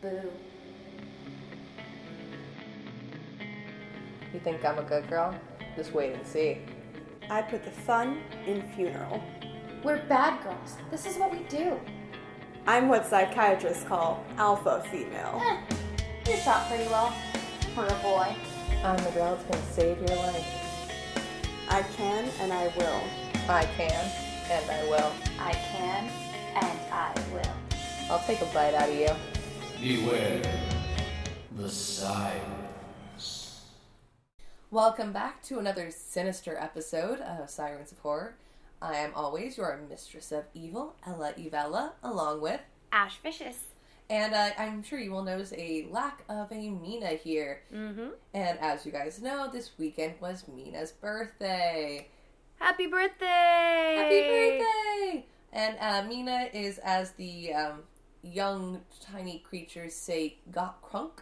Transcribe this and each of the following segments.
Boo. You think I'm a good girl? Just wait and see. I put the fun in funeral. We're bad girls. This is what we do. I'm what psychiatrists call alpha female. Eh, you shot pretty well. For a boy. I'm the girl that's gonna save your life. I can and I will. I can, and I will. I can, and I will. I'll take a bite out of you. Beware the sirens. Welcome back to another sinister episode of Sirens of Horror. I am always your mistress of evil, Ella Evella, along with, Ash Vicious. and uh, I'm sure you will notice a lack of a Mina here. Mm-hmm. And as you guys know, this weekend was Mina's birthday. Happy birthday! Happy birthday! And uh, Mina is, as the um, young tiny creatures say, got crunk.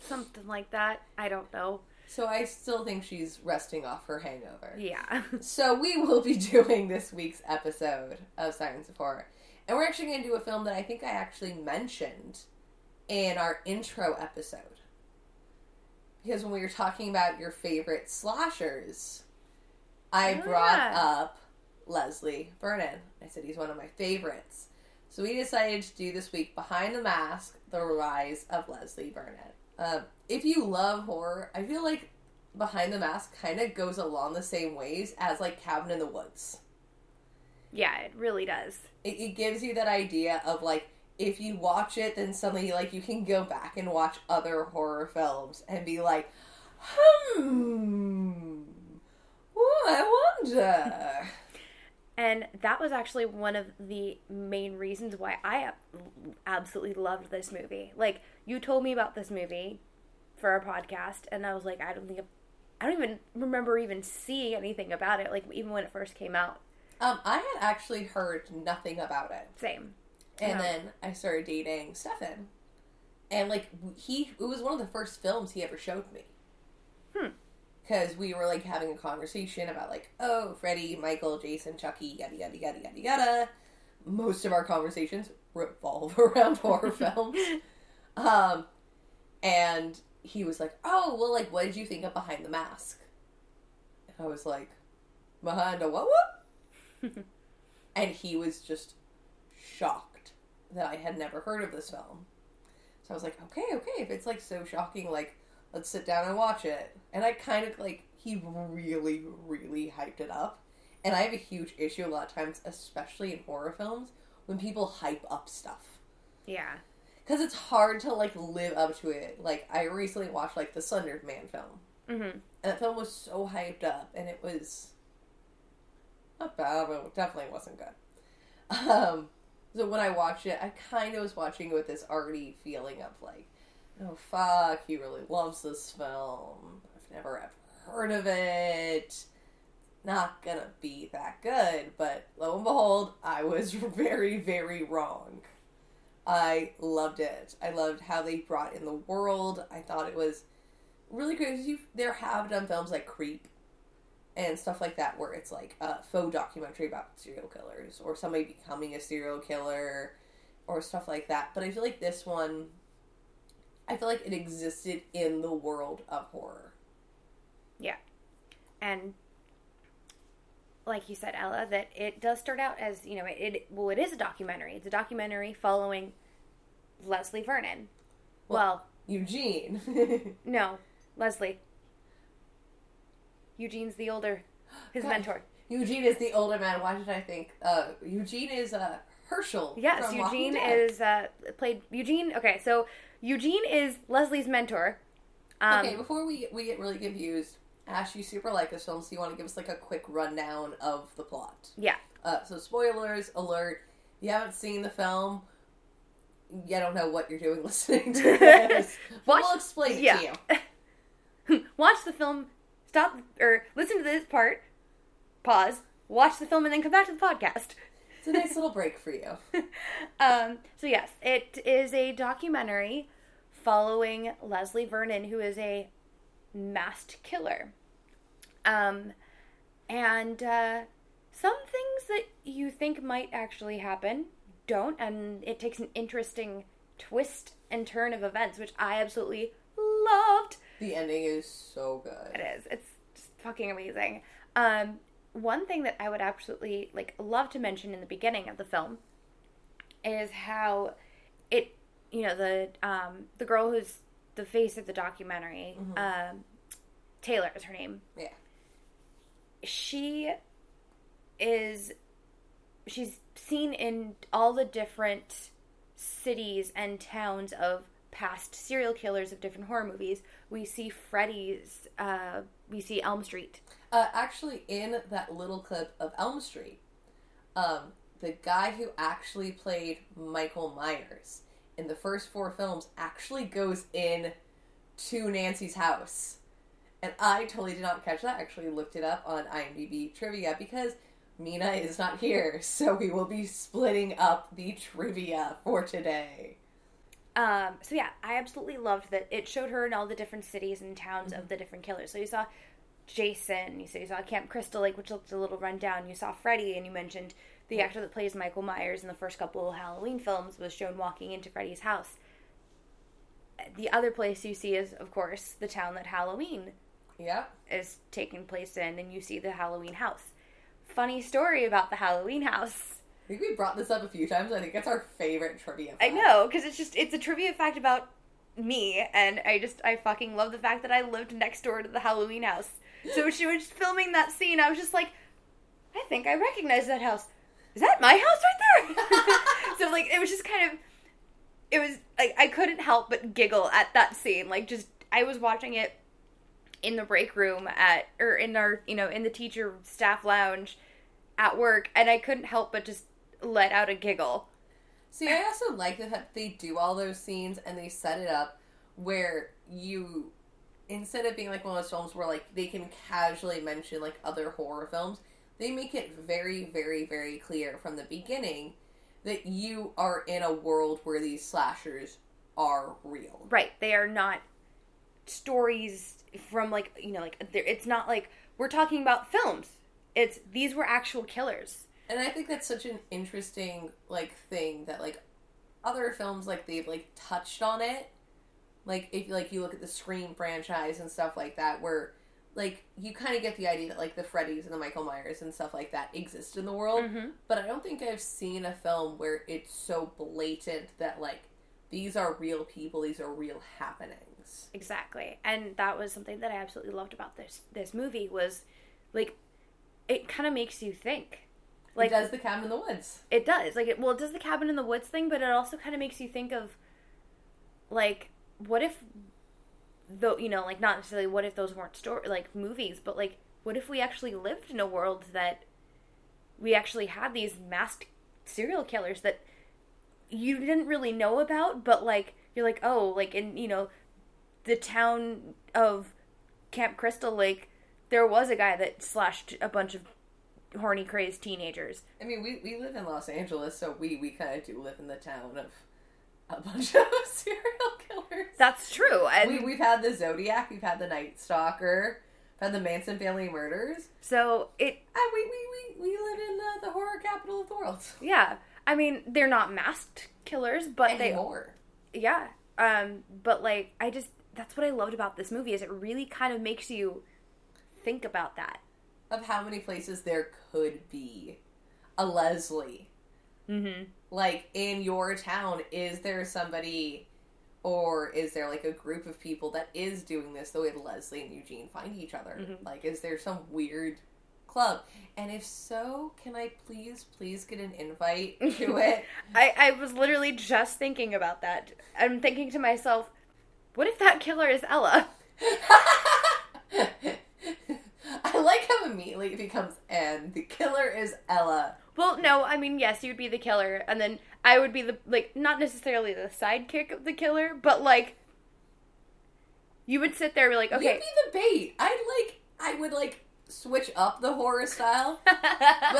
Something like that. I don't know. So I still think she's resting off her hangover. Yeah. So we will be doing this week's episode of Sirens of Horror. And we're actually going to do a film that I think I actually mentioned in our intro episode. Because when we were talking about your favorite slashers, I Oh, brought yeah. up Leslie Vernon. I said he's one of my favorites. So we decided to do this week Behind the Mask The Rise of Leslie Vernon. Um, if you love horror, I feel like Behind the Mask kind of goes along the same ways as like Cabin in the Woods. yeah, it really does. It, it gives you that idea of like if you watch it, then suddenly like you can go back and watch other horror films and be like, hmm, oh, I wonder. And that was actually one of the main reasons why I absolutely loved this movie. Like, you told me about this movie for our podcast, and I was like, I don't think, I don't even remember even seeing anything about it, like, even when it first came out. Um, I had actually heard nothing about it. Same. And Yeah. then I started dating Stefan. And like he it was one of the first films he ever showed me. Cuz we were like having a conversation about like, oh, Freddie, Michael, Jason, Chucky, yada yada yada yada yada. Most of our conversations revolve around horror films. Um and he was like, "Oh, well like what did you think of Behind the Mask?" And I was like, "Behind a what what?" and he was just shocked that I had never heard of this film. So I was like, okay, okay, if it's like so shocking, like let's sit down and watch it. And I kind of like he really, really hyped it up. And I have a huge issue a lot of times, especially in horror films, when people hype up stuff. Yeah. Because it's hard to like live up to it. Like I recently watched like the Slender Man film. Mm-hmm. And that film was so hyped up, and it was not bad, but it definitely wasn't good. Um, so when I watched it, I kind of was watching it with this already feeling of like, oh fuck, he really loves this film. I've never ever heard of it. Not gonna be that good, but lo and behold, I was very, very wrong. I loved it. I loved how they brought in the world. I thought it was really. 'cause You, there have done films like Creep and stuff like that where it's like a faux documentary about serial killers or somebody becoming a serial killer or stuff like that. But I feel like this one, I feel like it existed in the world of horror. Yeah. And like you said, Ella, that it does start out as, you know, it, it well it is a documentary. It's a documentary following Leslie Vernon. Well, Eugene. no, Leslie. Eugene's the older his God. mentor. Eugene is the older man. Why did I think? Uh, Eugene is uh, Hershel. Yes, Eugene is uh played Eugene okay, so Eugene is Leslie's mentor. Um okay, before we we get really confused, Ash, you super like this film, so you want to give us like a quick rundown of the plot. yeah. Uh, so spoilers alert. If you haven't seen the film, you don't know what you're doing listening to this. Watch- we'll explain it yeah. to you. watch the film, stop or listen to this part, pause, watch the film and then come back to the podcast. It's a nice little break for you. um, so yes, it is a documentary following Leslie Vernon, who is a masked killer. Um, and uh, some things that you think might actually happen don't, and it takes an interesting twist and turn of events, which I absolutely loved. The ending is so good. It is. It's just fucking amazing. Um, one thing that I would absolutely like love to mention in the beginning of the film is how it, you know, the um, the girl who's the face of the documentary, um, Taylor is her name. Yeah. She is she's seen in all the different cities and towns of past serial killers of different horror movies. We see Freddy's, uh, we see Elm Street. Uh, actually, in that little clip of Elm Street, um, the guy who actually played Michael Myers in the first four films actually goes in to Nancy's house. And I totally did not catch that. I actually looked it up on IMDb trivia because Mina is not here, so we will be splitting up the trivia for today. Um, so yeah, I absolutely loved that it showed her in all the different cities and towns of the different killers. So you saw Jason, you saw, you saw Camp Crystal Lake, which looked a little rundown. You saw Freddy, and you mentioned the actor that plays Michael Myers in the first couple of Halloween films was shown walking into Freddy's house. The other place you see is, of course, the town that Halloween Yep. is taking place in, and you see the Halloween house. Funny story about the Halloween house. I think we brought this up a few times. I think that's our favorite trivia. Fact. I know, because it's just it's a trivia fact about me, and I just I fucking love the fact that I lived next door to the Halloween house. So when she was filming that scene, I was just like, I think I recognize that house. Is that my house right there? so like it was just kind of, it was like I couldn't help but giggle at that scene. Like just I was watching it in the break room at or in our you know in the teacher staff lounge at work, and I couldn't help but just let out a giggle. See, I also like that they do all those scenes and they set it up where you, instead of being like one of those films where like they can casually mention like other horror films, they make it very, very, very clear from the beginning that you are in a world where these slashers are real. Right. They are not stories from like you know like it's not like we're talking about films. It's these were actual killers. And I think that's such an interesting like thing that like other films like they've like touched on it. Like if like you look at the Scream franchise and stuff like that where like you kind of get the idea that like the Freddys and the Michael Myers and stuff like that exist in the world, Mhm. but I don't think I've seen a film where it's so blatant that like these are real people, these are real happenings. Exactly. And that was something that I absolutely loved about this this movie was like it kind of makes you think. Like Like does the cabin in the woods. It does. Like it well, it does the cabin in the woods thing, but it also kind of makes you think of like what if though you know, like not necessarily what if those weren't story like movies, but like what if we actually lived in a world that we actually had these masked serial killers that you didn't really know about, but like you're like, "Oh, like in, you know, the town of Camp Crystal Lake, there was a guy that slashed a bunch of horny crazed teenagers." I mean, we, we live in Los Angeles, so we, we kind of do live in the town of a bunch of serial killers. That's true. And we, we've had the Zodiac, we've had the Night Stalker, we've had the Manson family murders. so it, we, we, we, we live in uh, the horror capital of the world. yeah. I mean, they're not masked killers, but they, Anymore. yeah. Um, but like, I just that's what I loved about this movie is it really kind of makes you think about that. Of how many places there could be a Leslie. Mm-hmm. Like, in your town, is there somebody or is there like a group of people that is doing this the way Leslie and Eugene find each other? Mhm. Like, is there some weird club? And if so, can I please, please get an invite to it? I, I was literally just thinking about that. I'm thinking to myself, what if that killer is Ella? I like how immediately it becomes and the killer is Ella. Well, no, I mean, yes, you'd be the killer, and then I would be the, like, not necessarily the sidekick of the killer, but, like, you would sit there and be like, You'd okay. be the bait. I'd like, I would like switch up the horror style. but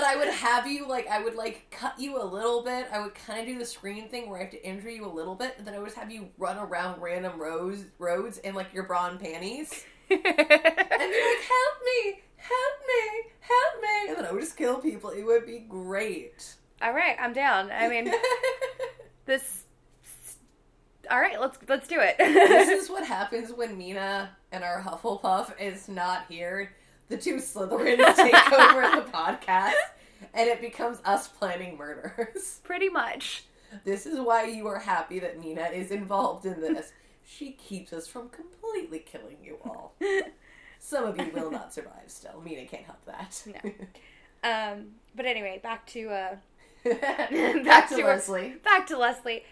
I would have you like I would like cut you a little bit. I would kind of do the screen thing where I have to injure you a little bit, and then I would have you run around random roads roads in like your bra and panties, and be like, "Help me, help me, help me!" And then I would just kill people. It would be great. All right, I'm down. I mean, this all right, let's let's do it. this is what happens when Mina and our Hufflepuff is not here. The two Slytherins take over the podcast, and it becomes us planning murders. Pretty much. This is why you are happy that Mina is involved in this. She keeps us from completely killing you all. Some of you will not survive still. Mina can't help that. No. Um, but anyway, back to uh, Back to to- Leslie. back to Leslie,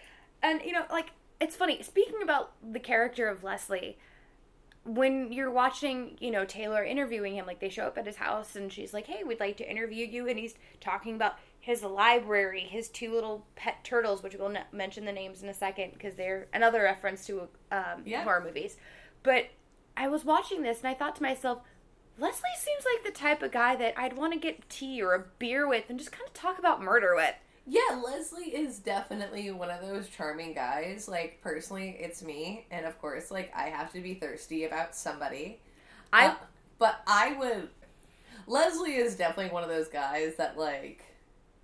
and you know, like it's funny. Speaking about the character of Leslie, when you're watching, you know, Taylor interviewing him, like they show up at his house, and she's like, "Hey, we'd like to interview you," and he's talking about his library, his two little pet turtles, which we'll n- mention the names in a second because they're another reference to um, Yeah. horror movies. But I was watching this, and I thought to myself. Leslie seems like the type of guy that I'd want to get tea or a beer with and just kind of talk about murder with. Yeah, Leslie is definitely one of those charming guys. Like, personally, it's me. And of course, like, I have to be thirsty about somebody. I Uh, but I would. Leslie is definitely one of those guys that, like,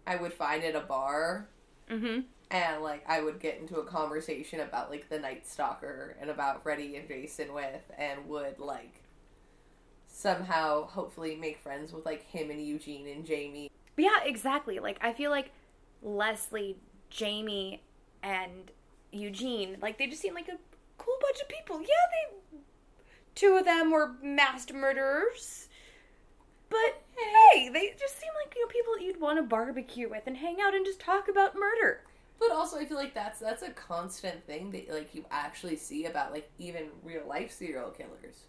I would find at a bar mm-hmm. And, like, I would get into a conversation about, like, the Night Stalker and about Freddy and Jason with, and would, like, somehow hopefully make friends with, like, him and Eugene and Jamie. But yeah, exactly. Like I feel like Leslie, Jamie, and Eugene, like they just seem like a cool bunch of people. Yeah, they two of them were masked murderers. But hey, they just seem like you know people that you'd want to barbecue with and hang out and just talk about murder. But also, I feel like that's that's a constant thing that like you actually see about like even real life serial killers.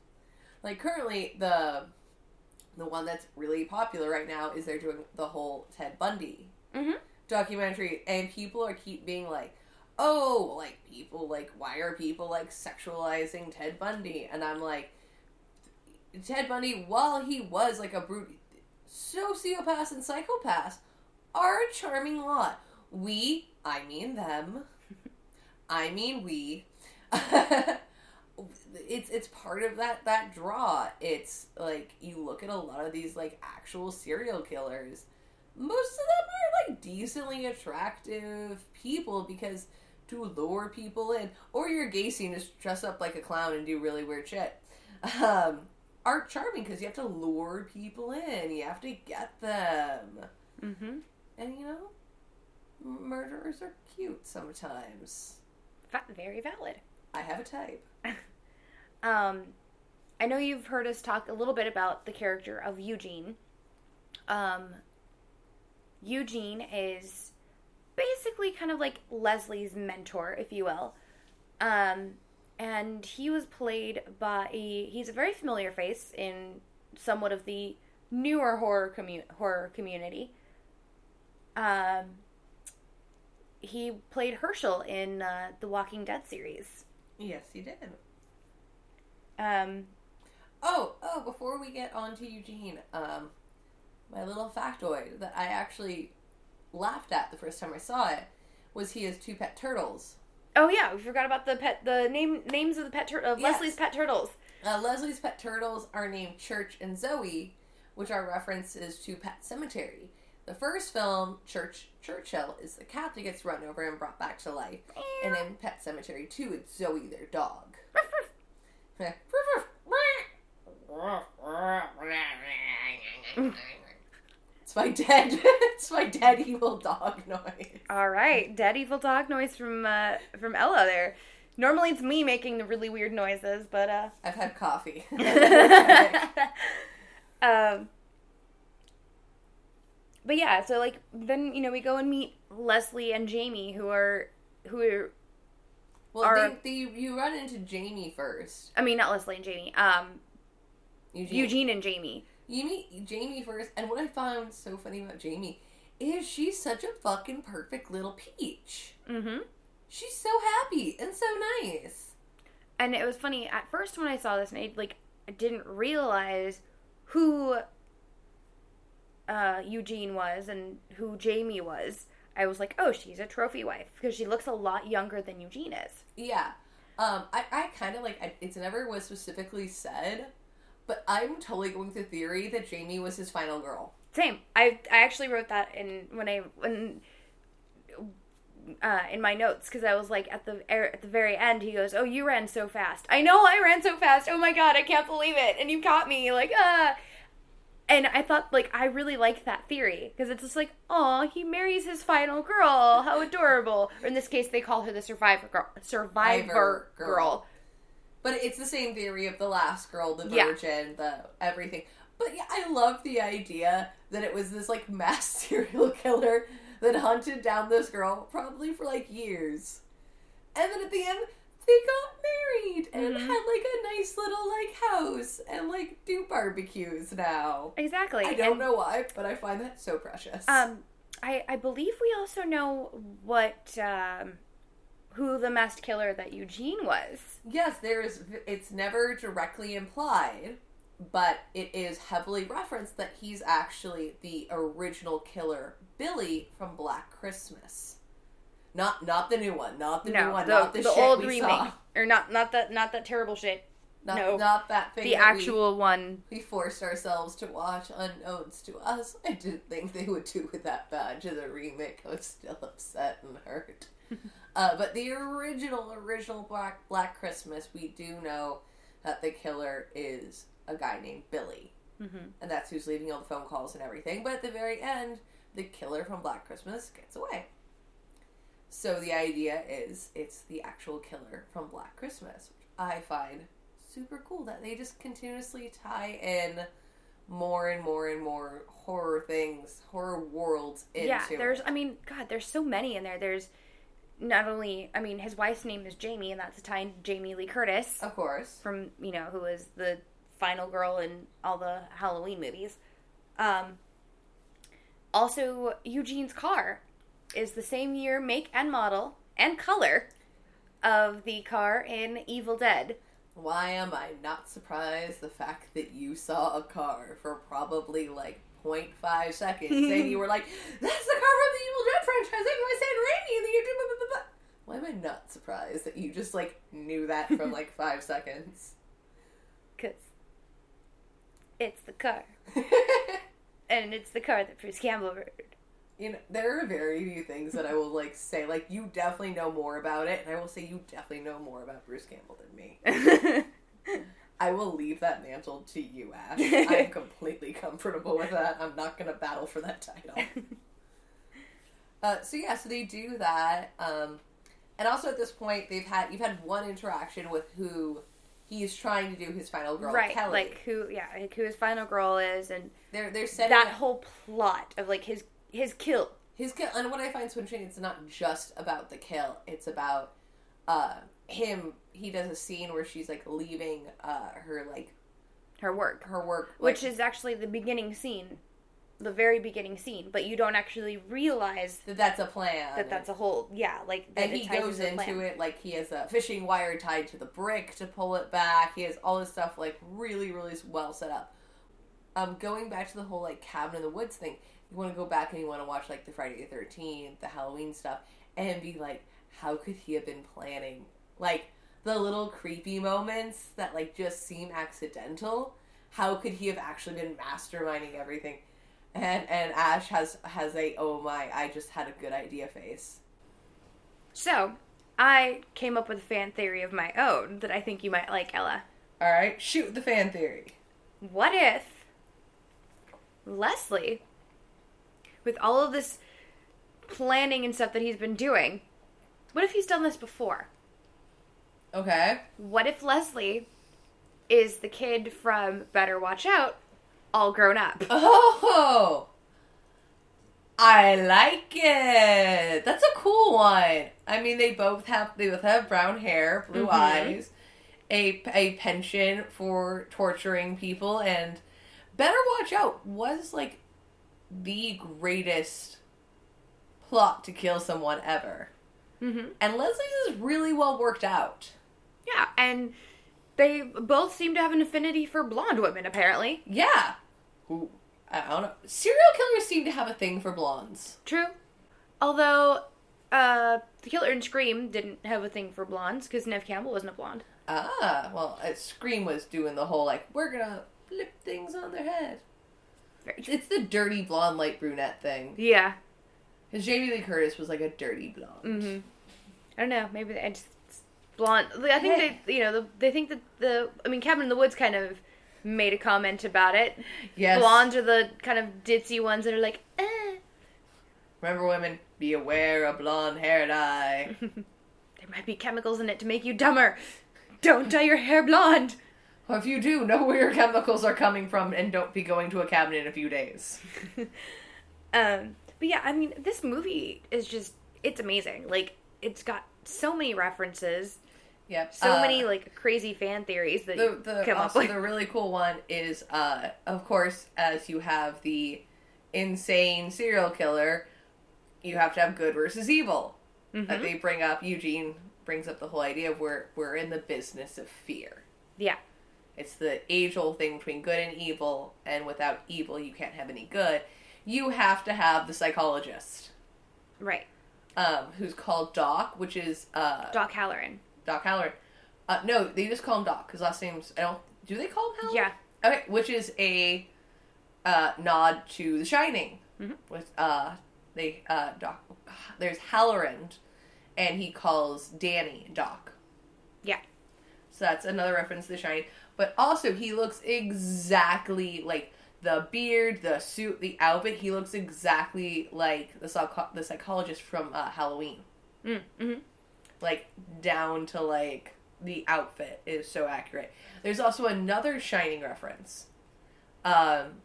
Like currently, the the one that's really popular right now is they're doing the whole Ted Bundy Mhm. documentary, and people are keep being like, "Oh, like people like why are people like sexualizing Ted Bundy?" And I'm like, Ted Bundy, while he was like a brute, sociopath and psychopath, are a charming lot. We, I mean them, I mean we. it's it's part of that that draw. It's like you look at a lot of these like actual serial killers. Most of them are like decently attractive people because to lure people in, or you're Gacy and just dress up like a clown and do really weird shit. Um, are charming because you have to lure people in. You have to get them. Mm-hmm. And you know, murderers are cute sometimes. Va- very valid. I have a type. Um, I know you've heard us talk a little bit about the character of Eugene. Um, Eugene is basically kind of like Leslie's mentor, if you will. Um, and he was played by a, he's a very familiar face in somewhat of the newer horror commu- horror community. Um, he played Hershel in uh, the Walking Dead series. Yes, he did. Um, Oh, oh, before we get on to Eugene, um, my little factoid that I actually laughed at the first time I saw it was he has two pet turtles. Oh yeah, we forgot about the pet the name names of the pet tur- of Yes. Leslie's pet turtles. Uh, Leslie's pet turtles are named Church and Zoe, which are references to Pet Sematary. The first film, Church Churchill, is the cat that gets run over and brought back to life. And in Pet Sematary 2, it's Zoe, their dog. it's my dead, it's my dead evil dog noise. All right, dead evil dog noise from uh, from Ella there. Normally it's me making the really weird noises, but uh I've had coffee. um But yeah, so like then you know we go and meet Leslie and Jamie who are who are well, Are- they, they, you run into Jamie first. I mean not Leslie and Jamie. Um Eugene. Eugene and Jamie. You meet Jamie first, and what I found so funny about Jamie is she's such a fucking perfect little peach. Mm-hmm. She's so happy and so nice. And it was funny at first when I saw this, and I like I didn't realize who uh, Eugene was and who Jamie was. I was like, oh, she's a trophy wife because she looks a lot younger than Eugene is. Yeah. Um, I, I kind of like, I, it's never was specifically said, but I'm totally going to theory that Jamie was his final girl. Same. I I actually wrote that in when I when uh, in my notes because I was like at the er, at the very end. He goes, "Oh, you ran so fast. I know I ran so fast. Oh my god, I can't believe it. And you caught me. Like, ah." And I thought, like, I really like that theory because it's just like, oh, he marries his final girl. How adorable. Or in this case, they call her the survivor girl. Survivor girl. girl. But it's the same theory of the last girl, the Yeah. virgin, the everything. But yeah, I love the idea that it was this like mass serial killer that hunted down this girl probably for like years. And then at the end they got married and Mhm. had like a nice little like house and like do barbecues now. Exactly. I don't And, know why, but I find that so precious. Um, I I believe we also know what um, who the masked killer that Eugene was. Yes, there is. It's never directly implied, but it is heavily referenced that he's actually the original killer, Billy from Black Christmas. Not, not the new one. Not the new one. the, not the, the shit old we remake, saw. or not not that not that terrible shit. Not, no. not that thing. The that we- actual one. we forced ourselves to watch unknowns to us. I didn't think they would do it that bad to the remake. I was still upset and hurt. uh, but the original, original Black Black Christmas, we do know that the killer is a guy named Billy, Mm-hmm. and that's who's leaving all the phone calls and everything. But at the very end, the killer from Black Christmas gets away. So the idea is it's the actual killer from Black Christmas, which I find super cool that they just continuously tie in more and more and more horror things, horror worlds into Yeah, there's. it. I mean, God, there's so many in there. There's not only. I mean, his wife's name is Jamie, and that's a tie Jamie Lee Curtis of course. from you know who was the final girl in all the Halloween movies. Um. Also, Eugene's car is the same year, make, and model and color of the car in Evil Dead. Why am I not surprised the fact that you saw a car for probably like 0.5 seconds and you were like, that's the car from the Evil Dead franchise, it was Sam Raimi and the year blah, blah, blah, blah." Why am I not surprised that you just like knew that from like five seconds? Because it's the car. And it's the car that Bruce Campbell wrote. You know, there are very few things that I will like say. Like you definitely know more about it, and I will say you definitely know more about Bruce Campbell than me. I will leave that mantle to you, Ash. I'm completely comfortable with that. I'm not gonna battle for that title. Uh, so yeah, so they do that, um, and also at this point they've had you've had one interaction with who he's trying to do his final girl, right, Kelly. like who, yeah, like who his final girl is, and they're they're setting that up- whole plot of like his his kill. his kill and what i find so interesting it's not just about the kill it's about uh him he does a scene where she's like leaving uh her like her work, her work which is actually the beginning scene, the very beginning scene, but you don't actually realize that that's a plan that that's a whole yeah, like that and he goes into plan. it like he has a fishing wire tied to the brick to pull it back he has all this stuff like really really well set up um going back to the whole like cabin in the woods thing you want to go back and you want to watch like the friday the 13th the halloween stuff and be like how could he have been planning like the little creepy moments that like just seem accidental how could he have actually been masterminding everything and and ash has has a oh my i just had a good idea face So, I came up with a fan theory of my own that I think you might like, Ella. All right, shoot the fan theory. What if Leslie, with all of this planning and stuff that he's been doing, what if he's done this before? Okay. What if Leslie is the kid from Better Watch Out, all grown up? Oh, I like it. That's a cool one. I mean, they both have they both have brown hair, blue Mhm. eyes, a a penchant for torturing people, and Better Watch Out was like the greatest plot to kill someone ever. hmm And Leslie's is really well worked out. Yeah, and they both seem to have an affinity for blonde women, apparently. Yeah. Who I don't know. Serial killers seem to have a thing for blondes. True. Although, uh, the killer in Scream didn't have a thing for blondes because Neve Campbell wasn't a blonde. Ah, well, uh, Scream was doing the whole like we're gonna flip things on their head. It's the dirty blonde light brunette thing. Yeah. Because Jamie Lee Curtis was like a dirty blonde. hmm I don't know. Maybe they just blonde. I think Hey. they, you know, the, they think that the. I mean, Cabin in the Woods kind of made a comment about it. Yes. Blondes are the kind of ditzy ones that are like, eh. Remember, women, be aware of blonde hair dye. There might be chemicals in it to make you dumber. Don't dye your hair blonde. If you do, know where your chemicals are coming from and don't be going to a cabinet in a few days. Um, but yeah, I mean, this movie is just, it's amazing. Like, it's got so many references, Yep. so Uh, many, like, crazy fan theories that the, you the, come up also with. the really cool one is, uh, of course, as you have the insane serial killer, you have to have good versus evil. Mhm. That they bring up, Eugene brings up the whole idea of we're, we're in the business of fear. Yeah. It's the age old thing between good and evil, and without evil, you can't have any good. You have to have the psychologist, Right. um, who's called Doc, which is uh, Doc Halloran. Doc Halloran. Uh, no, they just call him Doc. His last name's I don't. Do they call him Halloran? Yeah. Okay, which is a uh, nod to The Shining. Mhm. With uh, they uh, Doc. There's Halloran, and he calls Danny Doc. Yeah. So that's another reference to The Shining. But also, he looks exactly like the beard, the suit, the outfit. He looks exactly like the the psychologist from uh, Halloween. Mm, hmm Like down to like the outfit is so accurate. There's also another Shining reference. Um,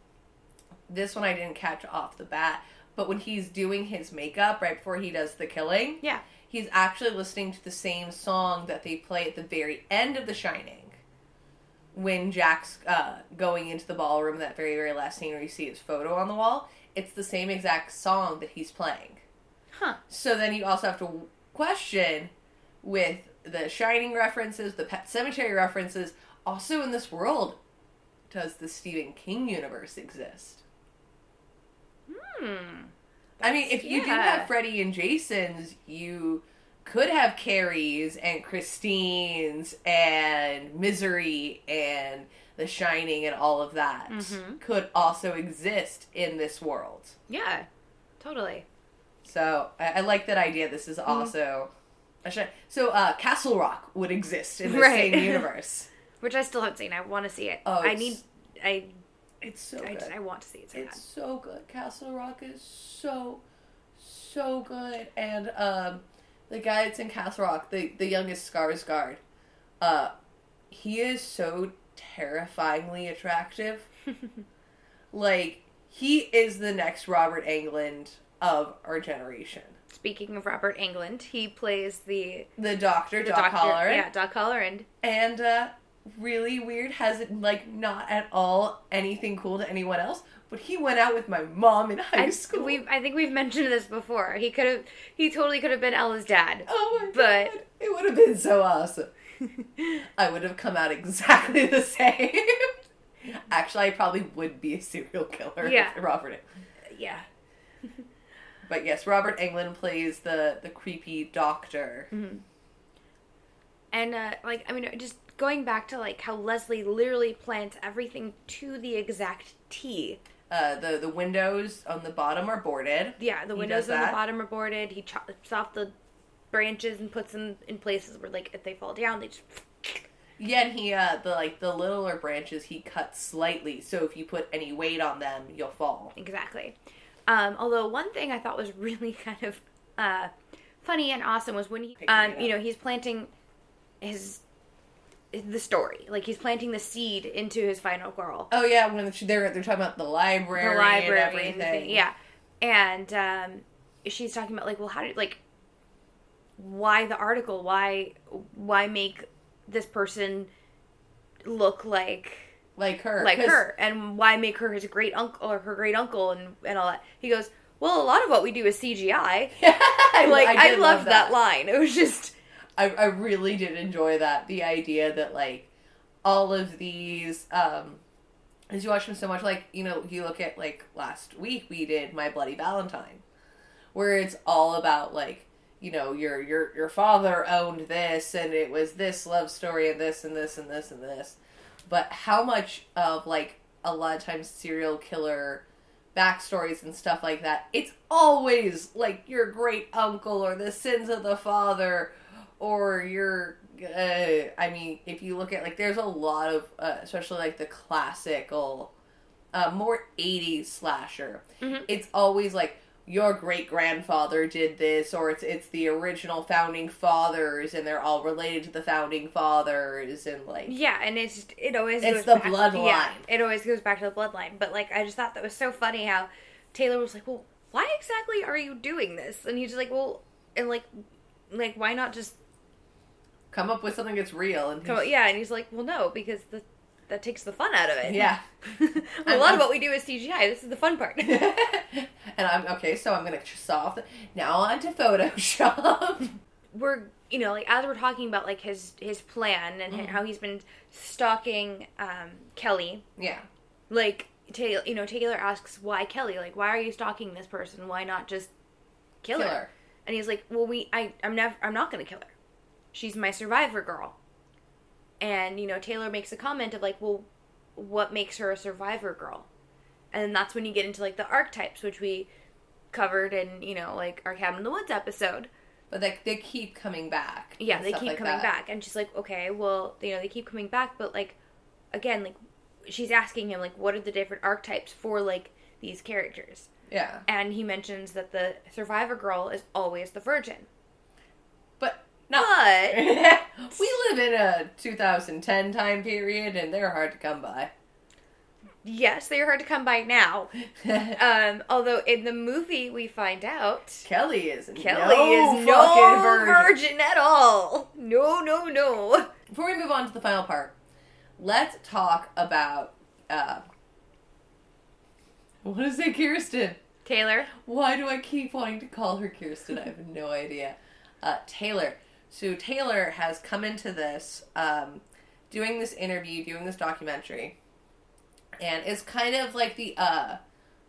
this one I didn't catch off the bat, but when he's doing his makeup right before he does the killing, Yeah. he's actually listening to the same song that they play at the very end of The Shining. When Jack's uh, going into the ballroom, that very, very last scene where you see his photo on the wall, it's the same exact song that he's playing. Huh. So then you also have to question with the Shining references, the Pet Sematary references. Also, in this world, does the Stephen King universe exist? Hmm. I mean, if you do have Freddy and Jason's, you could have Carrie's and Christine's and Misery and The Shining and all of that Mhm. could also exist in this world. Yeah. Totally. So I, I like that idea. This is also a shi- so uh, Castle Rock would exist in the Right. same universe. Which I still haven't seen. I want to see it. Oh, I need. I. It's so I, good. I want to see it so It's so good. Castle Rock is so so good. And um the guy that's in Castle Rock, the the youngest Skarsgård, uh he is so terrifyingly attractive. like he is the next Robert Englund of our generation. Speaking of Robert Englund, he plays the The doctor, the Doc doctor. Yeah, Doc Halloran. and uh really weird has it like not at all anything cool to anyone else but he went out with my mom in high I, school we I think we've mentioned this before. He could have. He totally could have been Ella's dad. oh my But- god it would have been so awesome i would have come out exactly the same actually i probably would be a serial killer Yeah. if robert yeah. but yes robert englund plays the the creepy doctor Mm-hmm. And uh, like I mean, just going back to like how Leslie literally plants everything to the exact T. uh the the windows on the bottom are boarded Yeah, the windows on the bottom are boarded. He chops off the branches and puts them in places where like if they fall down, they just Yeah, and he uh the like the littler branches he cuts slightly, so if you put any weight on them, you'll fall. exactly. Um, although one thing I thought was really kind of uh, funny and awesome was when he, um, you know, he's planting his the story, like he's planting the seed into his final girl. Oh yeah, when they're they're talking about the library, the library and everything. everything. Yeah. And um, she's talking about like, well, how did like why the article? Why why make this person look like like her, like her, and why make her his great uncle or her great uncle and and all that? He goes, well, a lot of what we do is CGI. I, Like I, did loved love that. line. It was just I I really did enjoy that. The idea that like all of these um as you watch them so much, like you know, you look at like last week we did My Bloody Valentine, where it's all about like you know your your your father owned this and it was this love story and this and this and this and this, but how much of like a lot of times serial killer backstories and stuff like that, it's always like your great uncle or the sins of the father or your. Uh, I mean, if you look at like, there's a lot of, uh, especially like the classical, uh, more 80s slasher. Mhm. It's always like your great grandfather did this, or it's it's the original founding fathers, and they're all related to the founding fathers, and like Yeah, and it's just, it always It's the back, bloodline. Yeah, it always goes back to the bloodline. But like, I just thought that was so funny how Taylor was like, "Well, why exactly are you doing this?" And he's like, "Well, and like, like why not just come up with something that's real and come?" Yeah, and he's like, "Well, no, because the that takes the fun out of it." yeah. a lot of what we do is CGI. This is the fun part. and I'm okay, so I'm gonna solve. The, now on to Photoshop. we're you know like as we're talking about like his his plan and Mhm. how he's been stalking um, Kelly. yeah, Like Taylor, you know, Taylor asks why Kelly. Like, why are you stalking this person? Why not just kill, kill her? her. And he's like, well, we, I, I'm never, I'm not gonna kill her. She's my survivor girl. And you know, Taylor makes a comment of like, well, what makes her a survivor girl? And that's when you get into like the archetypes, which we covered in you know like our cabin in the woods episode. But they they keep coming back. Yeah, they keep like coming that. back, and she's like, okay, well, you know, they keep coming back, but like, again, like, she's asking him like, what are the different archetypes for like these characters? Yeah, And he mentions that the survivor girl is always the virgin. But no. But we live in a 2010 time period, and they're hard to come by. yes, they are hard to come by now. Um, although in the movie we find out Kelly is Kelly no is no virgin. virgin at all. No, no, no. Before we move on to the final part, let's talk about uh, what is it, Kirsten? Taylor. Why do I keep wanting to call her Kirsten? I have no idea. Uh, Taylor. So Taylor has come into this, um, doing this interview, doing this documentary, and is kind of like the uh,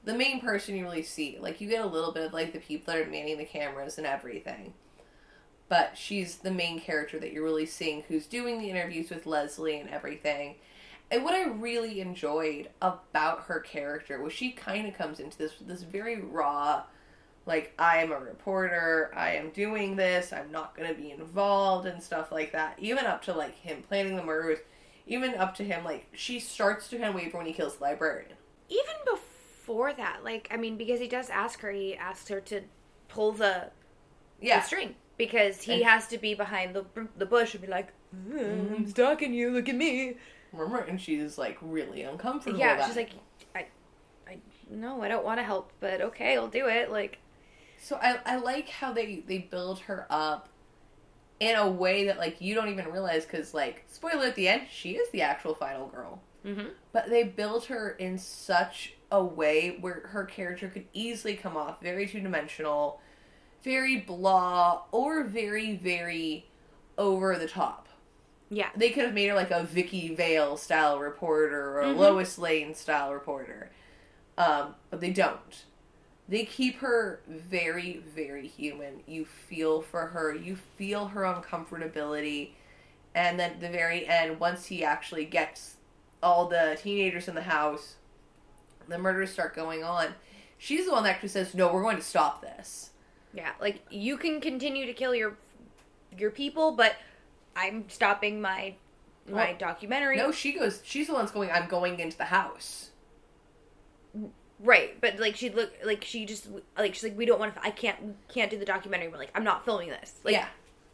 the main person you really see. Like you get a little bit of like the people that are manning the cameras and everything, but she's the main character that you're really seeing, who's doing the interviews with Leslie and everything. And what I really enjoyed about her character was she kind of comes into this with this very raw, like I am a reporter, I am doing this, I'm not going to be involved and stuff like that. Even up to like him planning the murders, even up to him like she starts to of waver when he kills the librarian. Even before that, like, I mean, because he does ask her, he asks her to pull the, Yeah, the string because he And- has to be behind the the bush and be like, "Mm, "I'm stalking you. Look at me." remember, and she's like really uncomfortable. yeah, she's like, "I, I, no, I don't want to help, but okay, I'll do it." Like, So I I like how they they build her up in a way that like you don't even realize because like spoiler at the end she is the actual final girl, mm-hmm. but they built her in such a way where her character could easily come off very two dimensional, very blah, or very very over the top. yeah, They could have made her like a Vicki Vale style reporter or a Mhm. Lois Lane style reporter. Um, but they don't. They keep her very, very human. You feel for her. You feel her uncomfortability. And then at the very end, once he actually gets all the teenagers in the house, the murders start going on. She's the one that actually says, No, we're going to stop this. yeah. Like, you can continue to kill your your people, but I'm stopping my my Well, documentary. No, she goes, She's the one that's going, I'm going into the house. Right, but like she look like she just like she's like we don't want to. I can't can't do the documentary. We're like I'm not filming this. Like yeah.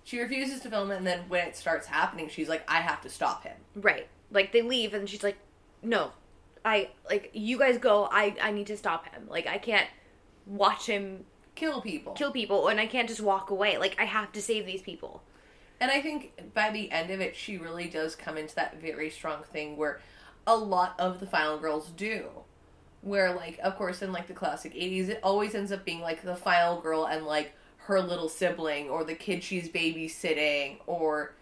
She refuses to film it, and then when it starts happening, she's like, I have to stop him. right. Like they leave and she's like, no, I like you guys go. I I need to stop him. Like I can't watch him Kill people. kill people and I can't just walk away. Like I have to save these people. And I think by the end of it, she really does come into that very strong thing where a lot of the final girls do. Where, like, of course, in like the classic 80s, it always ends up being like the final girl and like her little sibling or the kid she's babysitting or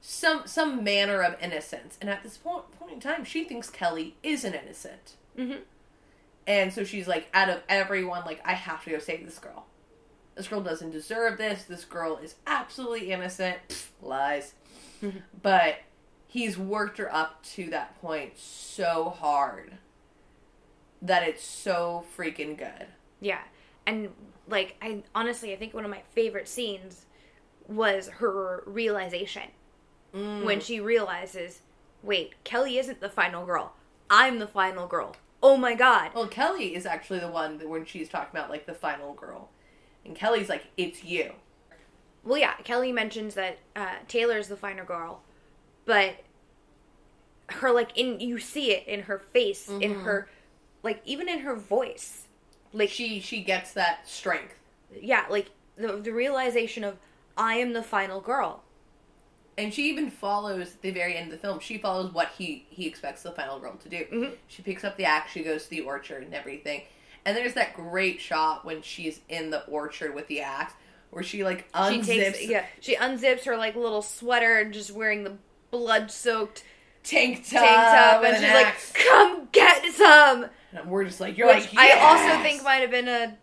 some some manner of innocence. And at this point, point in time, she thinks Kelly isn't innocent. Mm-hmm. And so she's like, out of everyone, like, I have to go save this girl. This girl doesn't deserve this. This girl is absolutely innocent. Pfft, lies. but he's worked her up to that point so hard. That it's so freaking good. Yeah. And like I honestly I think one of my favorite scenes was her realization. When she realizes, wait, Kelly isn't the final girl. I'm the final girl. Oh my god. Well, Kelly is actually the one that when she's talking about like the final girl, and Kelly's like, "It's you." Well, yeah, Kelly mentions that uh, Taylor's the final girl, but her like in you see it in her face, in her like even in her voice, like She she gets that strength, yeah, like the the realization of I am the final girl. and she even follows the very end of the film. She follows what he he expects the final girl to do. Mhm. She picks up the axe. She goes to the orchard and everything. And there's that great shot when she's in the orchard with the axe, where she like unzips She takes yeah, she unzips her like little sweater and just wearing the blood soaked tank top, tank top, and an she's like. "Come get some." And we're just like, you're Which like, I also think might have been a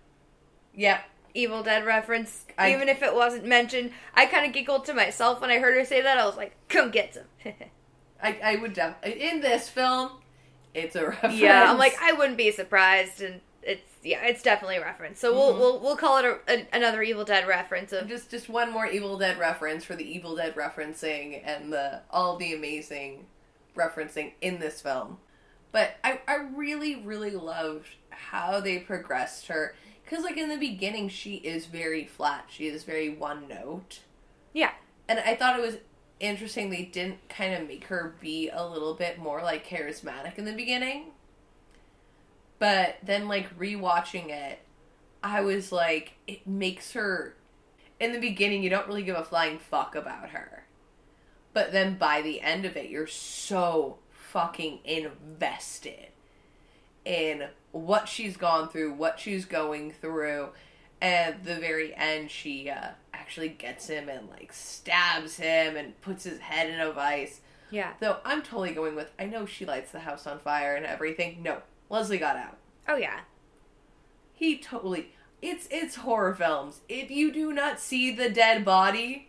Yep. Evil Dead reference, I- even if it wasn't mentioned. I kind of giggled to myself when I heard her say that. I was like, "Come get some." I, I would def- in this film, it's a reference. yeah, I'm like, I wouldn't be surprised, and it's yeah, it's definitely a reference. So we'll mm-hmm. we'll we'll call it a, a, another Evil Dead reference of just just one more Evil Dead reference for the Evil Dead referencing and the all the amazing referencing in this film. But I I really really loved how they progressed her because like in the beginning she is very flat. She is very one note. yeah, And I thought it was interesting they didn't kind of make her be a little bit more like charismatic in the beginning. But then like rewatching it, I was like it makes her in the beginning you don't really give a flying fuck about her. But then by the end of it you're so fucking invested in what she's gone through, what she's going through. And the very end, she uh, actually gets him and like stabs him and puts his head in a vice. yeah. Though I'm totally going with, I know she lights the house on fire and everything. No, Leslie got out. Oh yeah, He totally. It's it's horror films. If you do not see the dead body,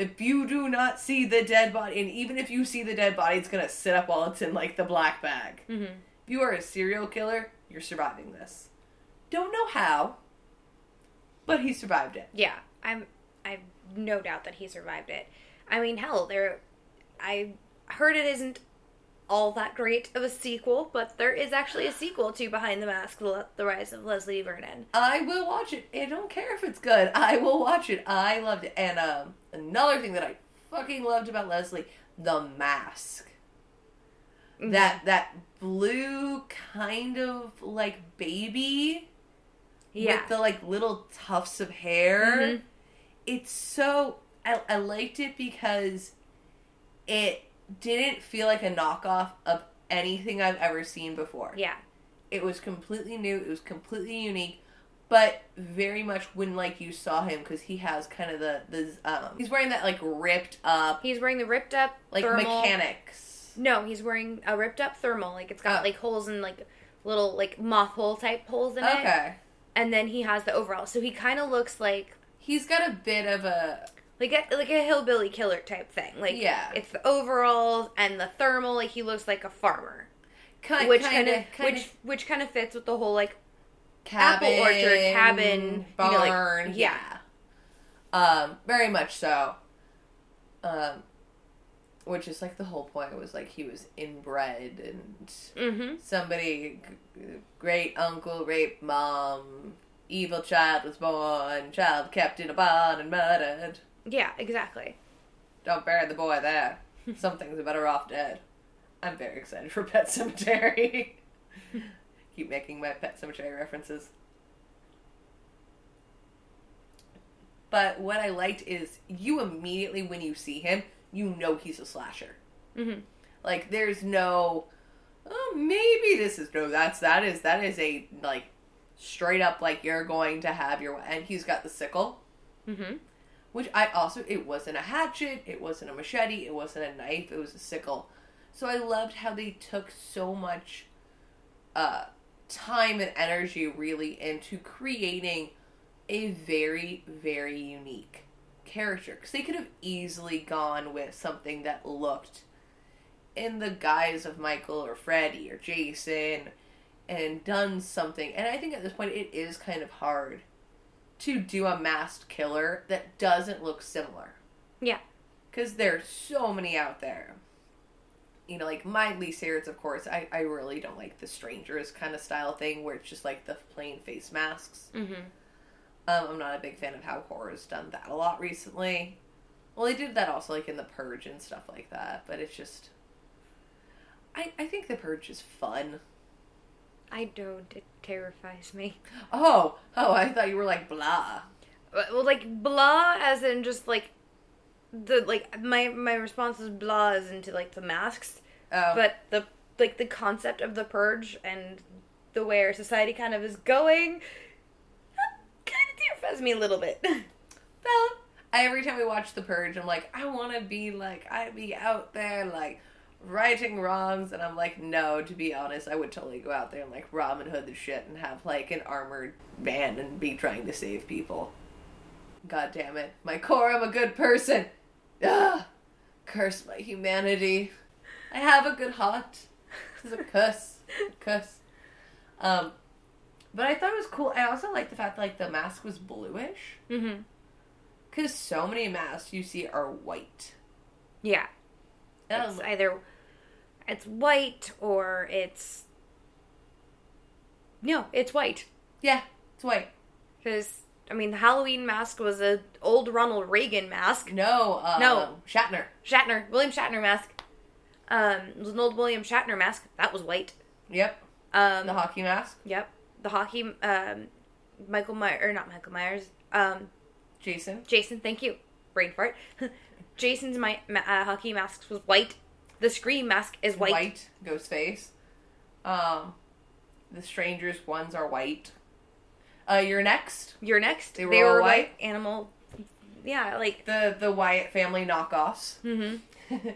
if you do not see the dead body, and even if you see the dead body, it's gonna sit up while it's in like the black bag. hmm If you are a serial killer, you're surviving this. Don't know how, but he survived it. yeah. I'm I've no doubt that he survived it. I mean, hell, there. I heard it isn't all that great of a sequel, but there is actually a sequel to Behind the Mask: The the Rise of Leslie Vernon. I will watch it. I don't care if it's good. I will watch it. I loved it. And um, another thing that I fucking loved about Leslie, the mask. That that blue kind of like baby Yeah. with the like little tufts of hair. Mhm. It's so I, I liked it because it didn't feel like a knockoff of anything I've ever seen before. Yeah. It was completely new. It was completely unique, but very much when like you saw him because he has kind of the the um he's wearing that like ripped up He's wearing the ripped up like thermal. mechanics. No, he's wearing a ripped up thermal. Like it's got Oh. like holes in like little like moth hole type holes in it. Okay, And then he has the overall. So he kind of looks like he's got a bit of a like a like a hillbilly killer type thing. Like Yeah. it's the overalls and the thermal. Like he looks like a farmer, kind which kind of which which kind of fits with the whole like cabin, apple orchard, cabin, you barn. know, like- yeah. Um, very much so. Um, which is like the whole point was like he was inbred and mm-hmm. somebody great uncle raped mom evil child was born child kept in a barn and murdered Yeah, exactly. don't bury the boy there something's better off dead i'm very excited for Pet Sematary keep making my Pet Sematary references but what i liked is you immediately when you see him you know he's a slasher Mm-hmm. like there's no oh maybe this is no that's that is that is a like straight up like you're going to have your and he's got the sickle Mm-hmm. which i also it wasn't a hatchet it wasn't a machete it wasn't a knife it was a sickle so i loved how they took so much uh time and energy really into creating a very very unique character because they could have easily gone with something that looked in the guise of Michael or Freddy or Jason and done something. And I think at this point it is kind of hard to do a masked killer that doesn't look similar. Yeah. Because there's so many out there. You know, like my least favorites, of course, I, I really don't like the strangers kind of style thing where it's just like the plain face masks. Mm-hmm. Um, I'm not a big fan of how horror's done that a lot recently. Well, they did that also like in The Purge and stuff like that, but it's just. I, I think The Purge is fun. I don't. It terrifies me. Oh, oh, I thought you were like blah. Well, like blah, as in just like the like my my response is blah, as into like the masks, Oh, but the like the concept of the purge and the way our society kind of is going, kind of terrifies me a little bit. well, I, every time we watch The Purge, I'm like, I want to be like, I'd be out there like righting wrongs, and I'm like, no. To be honest, I would totally go out there and like Robin Hood the shit and have like an armored band and be trying to save people. God damn it, my core, I'm a good person. Ugh, curse my humanity. I have a good heart. Is a cuss, cuss. Um, but I thought it was cool. I also like the fact that like the mask was bluish. mm-hmm. Because so many masks you see are white. Yeah, And it's either it's white or it's no, it's white. yeah, it's white. Because I mean, the Halloween mask was a old Ronald Reagan mask. No, um, No. Shatner. Shatner, William Shatner mask. Um, it was an old William Shatner mask. That was white. Yep, Um, the hockey mask. Yep, the hockey. Um, Michael Myers or not Michael Myers. Um, Jason. Jason. Thank you. Brain fart. Jason's my ma- uh, hockey mask was white. The Scream mask is white. White. Ghostface. Um, the strangers ones are white. Uh, you're next. You're next. They were all white? like animal. Yeah, like. The the Wyatt family knockoffs. Mm-hmm.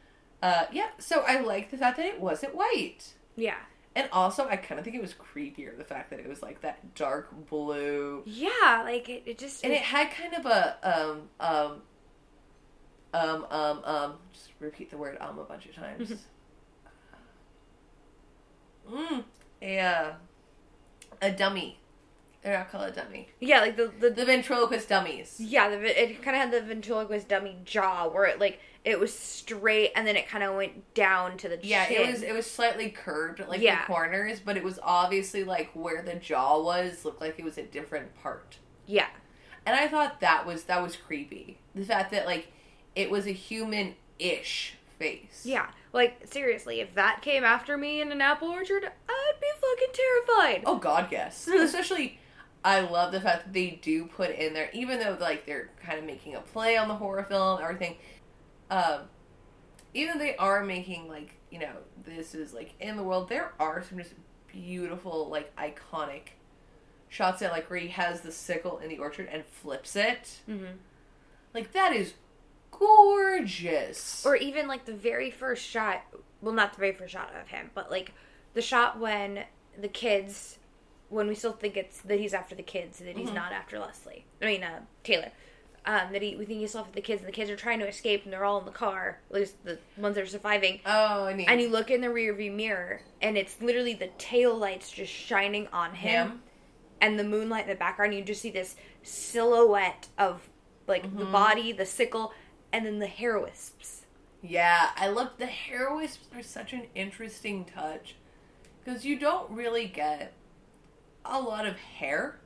uh, yeah. So I like the fact that it wasn't white. Yeah. And also, I kind of think it was creepier the fact that it was like that dark blue, Yeah, like it, it just. and was- it had kind of a um um um um um. Just repeat the word um a bunch of times. mm, a uh, a dummy. They're not called a dummy. yeah, like the the, The ventriloquist dummies. Yeah, the, it kind of had the ventriloquist dummy jaw where it like it was straight and then it kind of went down to the Yeah, chin. it was it was slightly curved like Yeah. the corners, but it was obviously like where the jaw was looked like it was a different part. yeah, And I thought that was that was creepy. The fact that like it was a human ish face. yeah. Like seriously, if that came after me in an apple orchard, I'd be fucking terrified. Oh god, yes. Especially I love the fact that they do put in there, even though like they're kind of making a play on the horror film and everything. Um, even though they are making like you know this is like in the world, there are some just beautiful like iconic shots that like where he has the sickle in the orchard and flips it. Mhm. Like that is gorgeous. Or even like the very first shot. Well, not the very first shot of him, but like the shot when the kids, when we still think it's that he's after the kids, that he's not after Leslie. I mean, uh, Taylor. Um, that he we think he's still after the kids, and the kids are trying to escape, and they're all in the car. At least the ones that are surviving. oh, need And you look in the rearview mirror, and it's literally the tail lights just shining on him, him. and the moonlight in the background. You just see this silhouette of like the Mm-hmm. body, the sickle, and then the hair wisps. Yeah, I love the hair wisps are such an interesting touch because you don't really get a lot of hair.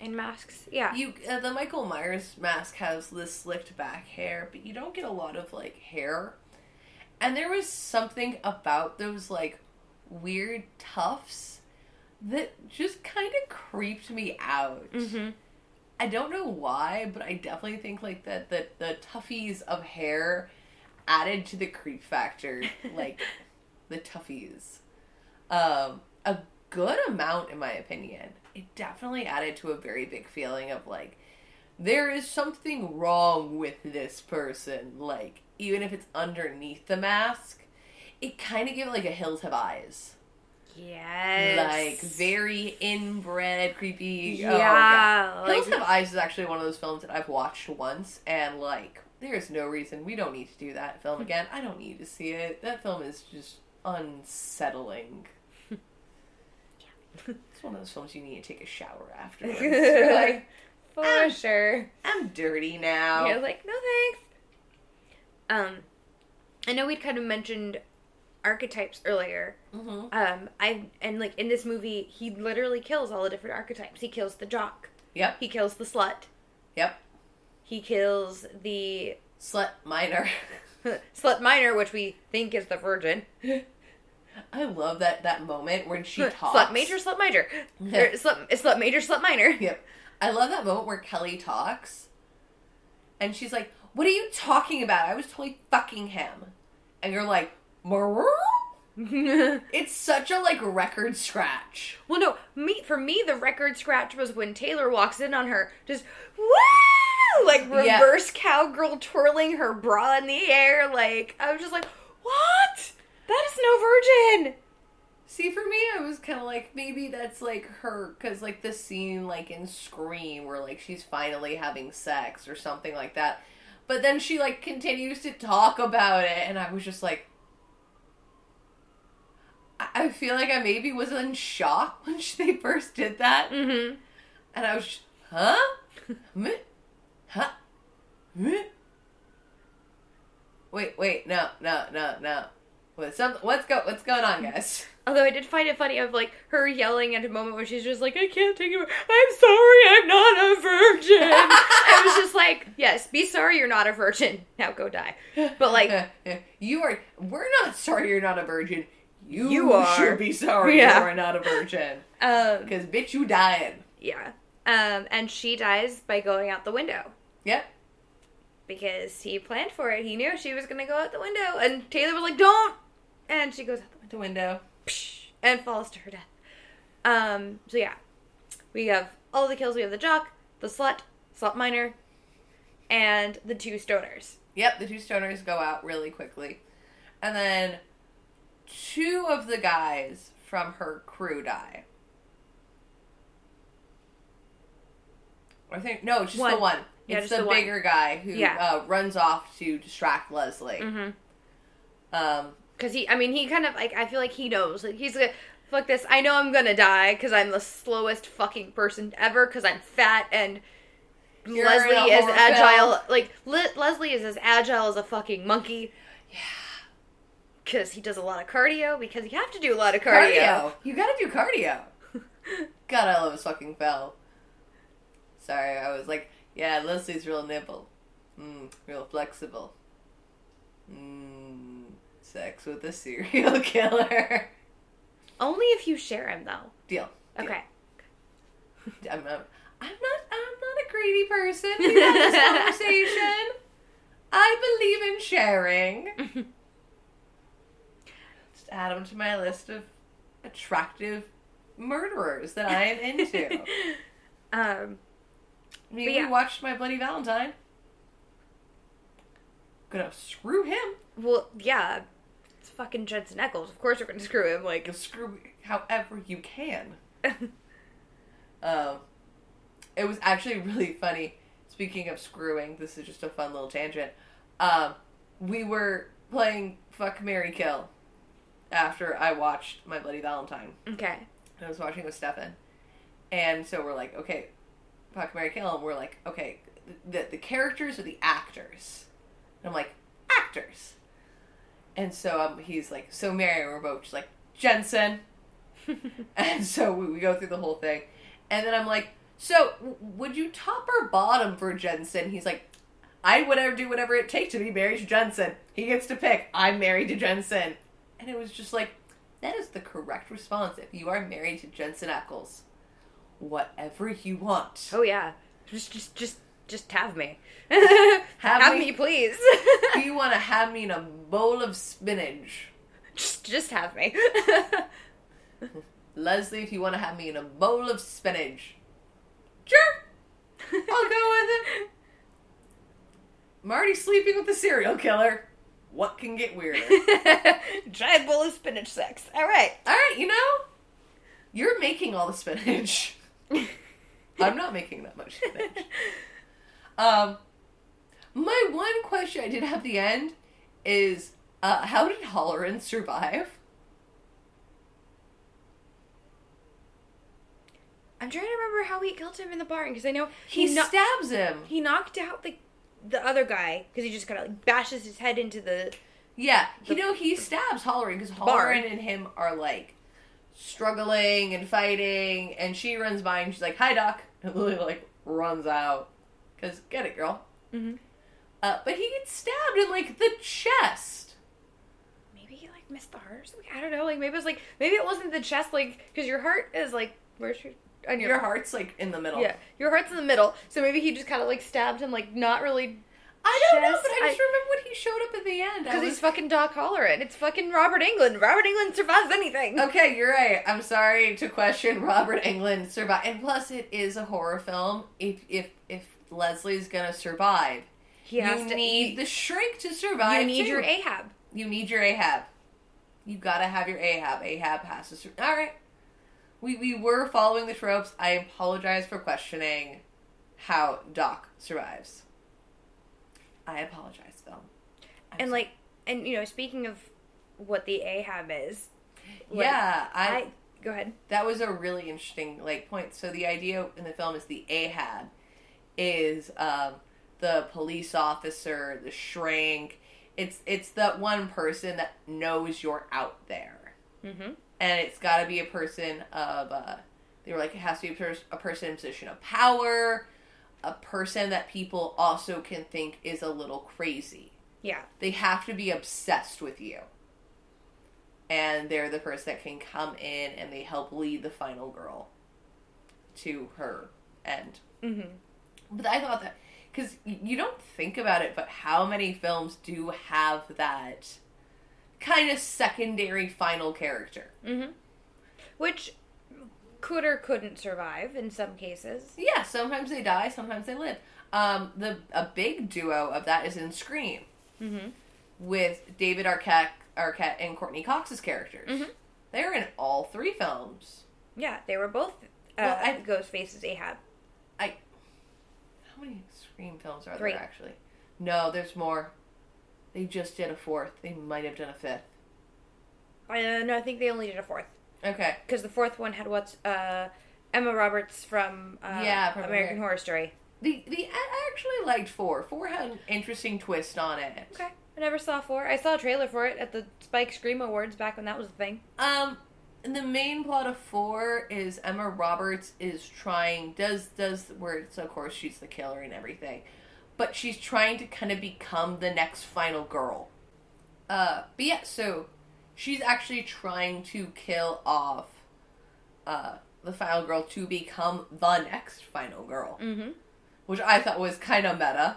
And masks, yeah. You uh, the Michael Myers mask has this slicked back hair, but you don't get a lot of like hair. And there was something about those like weird tufts that just kind of creeped me out. hmm I don't know why, but I definitely think like that the the toughies of hair added to the creep factor, like the toughies, um, a good amount in my opinion. It definitely added to a very big feeling of like there is something wrong with this person. Like even if it's underneath the mask, it kind of gave like a Hills Have Eyes, Yes. like very inbred, creepy. oh, Yeah. Hills like, Have Eyes is actually one of those films that I've watched once, and like, there's no reason we don't need to do that film hmm. again. I don't need to see it. That film is just unsettling. It's one of those films you need to take a shower after. Like, For Ah. sure. I'm dirty now. Yeah, like, no thanks. Um, I know we'd kind of mentioned archetypes earlier. hmm Um, I and like in this movie, he literally kills all the different archetypes. He kills the jock. Yep. He kills the slut. Yep. He kills the Slut minor. slut minor, which we think is the virgin. I love that that moment when she talks. Slut major, slut minor. Or slut, slut major, slut minor. Yep. I love that moment where Kelly talks, and she's like, "What are you talking about? I was totally fucking him," and you're like, It's such a like record scratch. Well, no, me for me the record scratch was when Taylor walks in on her, just woo, like Yeah. reverse cowgirl twirling her bra in the air. Like I was just like, what? That is no virgin. See, for me, I was kind of like, maybe that's like her, because like the scene like in Scream where like she's finally having sex or something like that. But then she like continues to talk about it, and I was just like, I, I feel like I maybe was in shock when she, they first did that, Mm-hmm. and I was, just, huh, huh, wait, wait, no, no, no, no. What's some, what's go, what's going on, guys? Although I did find it funny of like her yelling at a moment where she's just like, I can't take it. I'm sorry, I'm not a virgin. I was just like, yes, be sorry you're not a virgin. Now go die. But like, you are. We're not sorry you're not a virgin. You, You are. should be sorry Yeah. you are not a virgin. um, Because bitch, you dying. yeah. Um, and she dies by going out the window. Yep. Because he planned for it. He knew she was gonna go out the window, and Taylor was like, "Don't!" And she goes out the window The window. psh, and falls to her death. Um. So yeah, we have all the kills. We have the jock, the slut, slut minor, and the two stoners. Yep. The two stoners go out really quickly, and then two of the guys from her crew die. I think no, just the One. Yeah, it's the, the bigger guy who Yeah. uh, runs off to distract Leslie. Mm-hmm. Um, Because he, I mean, he kind of like I feel like he knows. Like he's like, fuck this. I know I'm gonna die because I'm the slowest fucking person ever because I'm fat and. You're Leslie is agile. film. Like Le- Leslie is as agile as a fucking monkey. yeah. because he does a lot of cardio because you have to do a lot of cardio. Cardio. You gotta do cardio. God, I love his fucking fell. Sorry, I was like, yeah, Leslie's real nimble. Mm, real flexible. Mm, sex with a serial killer. Only if you share him though. Deal. Deal. Okay. I'm not. I'm not. I'm not a greedy person. We had this conversation. I believe in sharing. Just add him to my list of attractive murderers that I am into. um. I mean, But we yeah. watched My Bloody Valentine. Gonna screw him. Well, yeah. It's fucking Jensen Ackles. Of course we're gonna screw him. Like. Gonna screw however you can. Um, it was actually really funny. Speaking of screwing, this is just a fun little tangent. Um, we were playing Fuck Mary Kill after I watched My Bloody Valentine. okay. I was watching with Stefan. And so we're like, okay, Fuck Mary Kill, and we're like, okay, the the characters or the actors? And I'm like, actors. And so um, he's like, so Mary, and we're both just like, Jensen. and so we, we go through the whole thing. And then I'm like, so would you top or bottom for Jensen? He's like, I would do whatever it takes to be married to Jensen. He gets to pick. I'm married to Jensen. And it was just like, that is the correct response if you are married to Jensen Ackles. Whatever you want. Oh yeah. Just, just, just, just have me. Have have me. me, please. Do you want to have me in a bowl of spinach? just, just have me. Leslie, if you want to have me in a bowl of spinach. Sure. I'll go with it. I'm already sleeping with the serial killer. What can get weirder? Giant bowl of spinach sex. All right. All right, you know, you're making all the spinach. I'm not making that much spinach. Um, my one question I did have at the end is, uh, how did Halloran survive? I'm trying to remember how he killed him in the barn because I know He, he, kno- stabs him. he knocked out the the other guy because he just kind of like bashes his head into the Yeah, you know he stabs Halloran because barn. Halloran and him are like struggling and fighting, and she runs by and she's like, "Hi, Doc," and Lily like runs out because get it, girl. Mhm. Uh, but he gets stabbed in like the chest. maybe he like missed the heart or something. I don't know. Like maybe it was like maybe it wasn't the chest like because your heart is like where's your on Your heart's like in the middle. Yeah, your heart's in the middle. So maybe he just kind of like stabbed him, like not really I don't know, but I just I- remember when he showed up at the end. Because he's fucking Doc Halloran. It's fucking Robert Englund. Robert Englund survives anything. Okay, you're right. I'm sorry to question Robert Englund survive, and plus it is a horror film. If if if Leslie's gonna survive, He has you to. need the shrink to survive. you need too. your Ahab. You need your Ahab. You gotta have your Ahab. Ahab has to. Sur- All right. We we were following the tropes. I apologize for questioning how Doc survives. I apologize, Phil. I'm And sorry. like, and you know, speaking of what the Ahab is, like, yeah, I, I go ahead. that was a really interesting like point. So the idea in the film is the Ahab is um, the police officer, the shrink. It's it's that one person that knows you're out there. Mm-hmm. and it's got to be a person of uh, they were like it has to be a, pers- a person in a position of power a person that people also can think is a little crazy Yeah. they have to be obsessed with you and they're the person that can come in and they help lead the final girl to her end Mm-hmm. but i thought that because you don't think about it but how many films do have that kind of secondary final character Mm-hmm. Which could or couldn't survive in some cases. Yeah, sometimes they die, sometimes they live. Um, the a big duo of that is in Scream Mm-hmm. with David Arquette, Arquette and Courteney Cox's characters. Mhm. They're in all three films. Yeah, they were both uh, Well, I- Ghostface's Ahab. I How many Scream films are Three. there actually? No, there's more. They just did a fourth. They might have done a fifth. Uh, no, I think they only did a fourth Okay. because the fourth one had what's uh, Emma Roberts from uh, Yeah, American Ameri- Horror Story. The the I actually liked four. Four had an interesting twist on it. Okay, I never saw four. I saw a trailer for it at the Spike Scream Awards back when that was a thing. Um, the main plot of four is Emma Roberts is trying does does where it's of course she's the killer and everything, but she's trying to kind of become the next final girl. Uh, but yeah, so she's actually trying to kill off uh the final girl to become the next final girl, Mm-hmm. which I thought was kind of meta.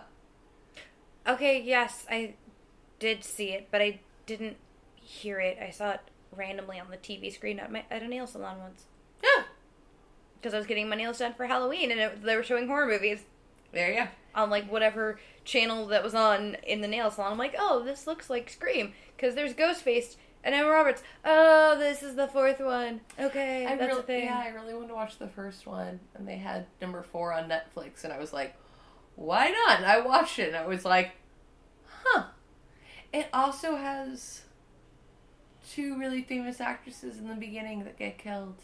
Okay, yes, I did see it, but I didn't hear it. I saw it randomly on the TV screen at, my, at a nail salon once Yeah, because I was getting my nails done for Halloween, and it, they were showing horror movies there you go. on like whatever channel that was on in the nail salon. I'm like, oh, this looks like Scream because there's Ghostface and Emma Roberts. Oh, this is the fourth one. Okay, I that's really, a thing. Yeah, I really wanted to watch the first one, and they had number four on Netflix, and I was like, why not? And I watched it, and I was like, huh. It also has two really famous actresses in the beginning that get killed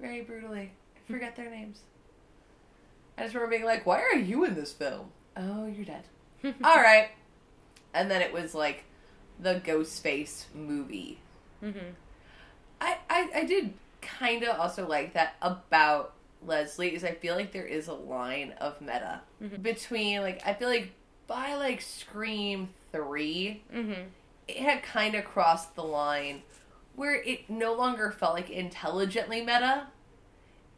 very brutally. I forget their names. I just remember being like, why are you in this film? Oh, you're dead. All right. And then it was like the Ghostface movie Mm-hmm. I, I, I did kind of also like that about Leslie is I feel like there is a line of meta Mhm. between like I feel like by like Scream three Mm-hmm. it had kind of crossed the line where it no longer felt like intelligently meta.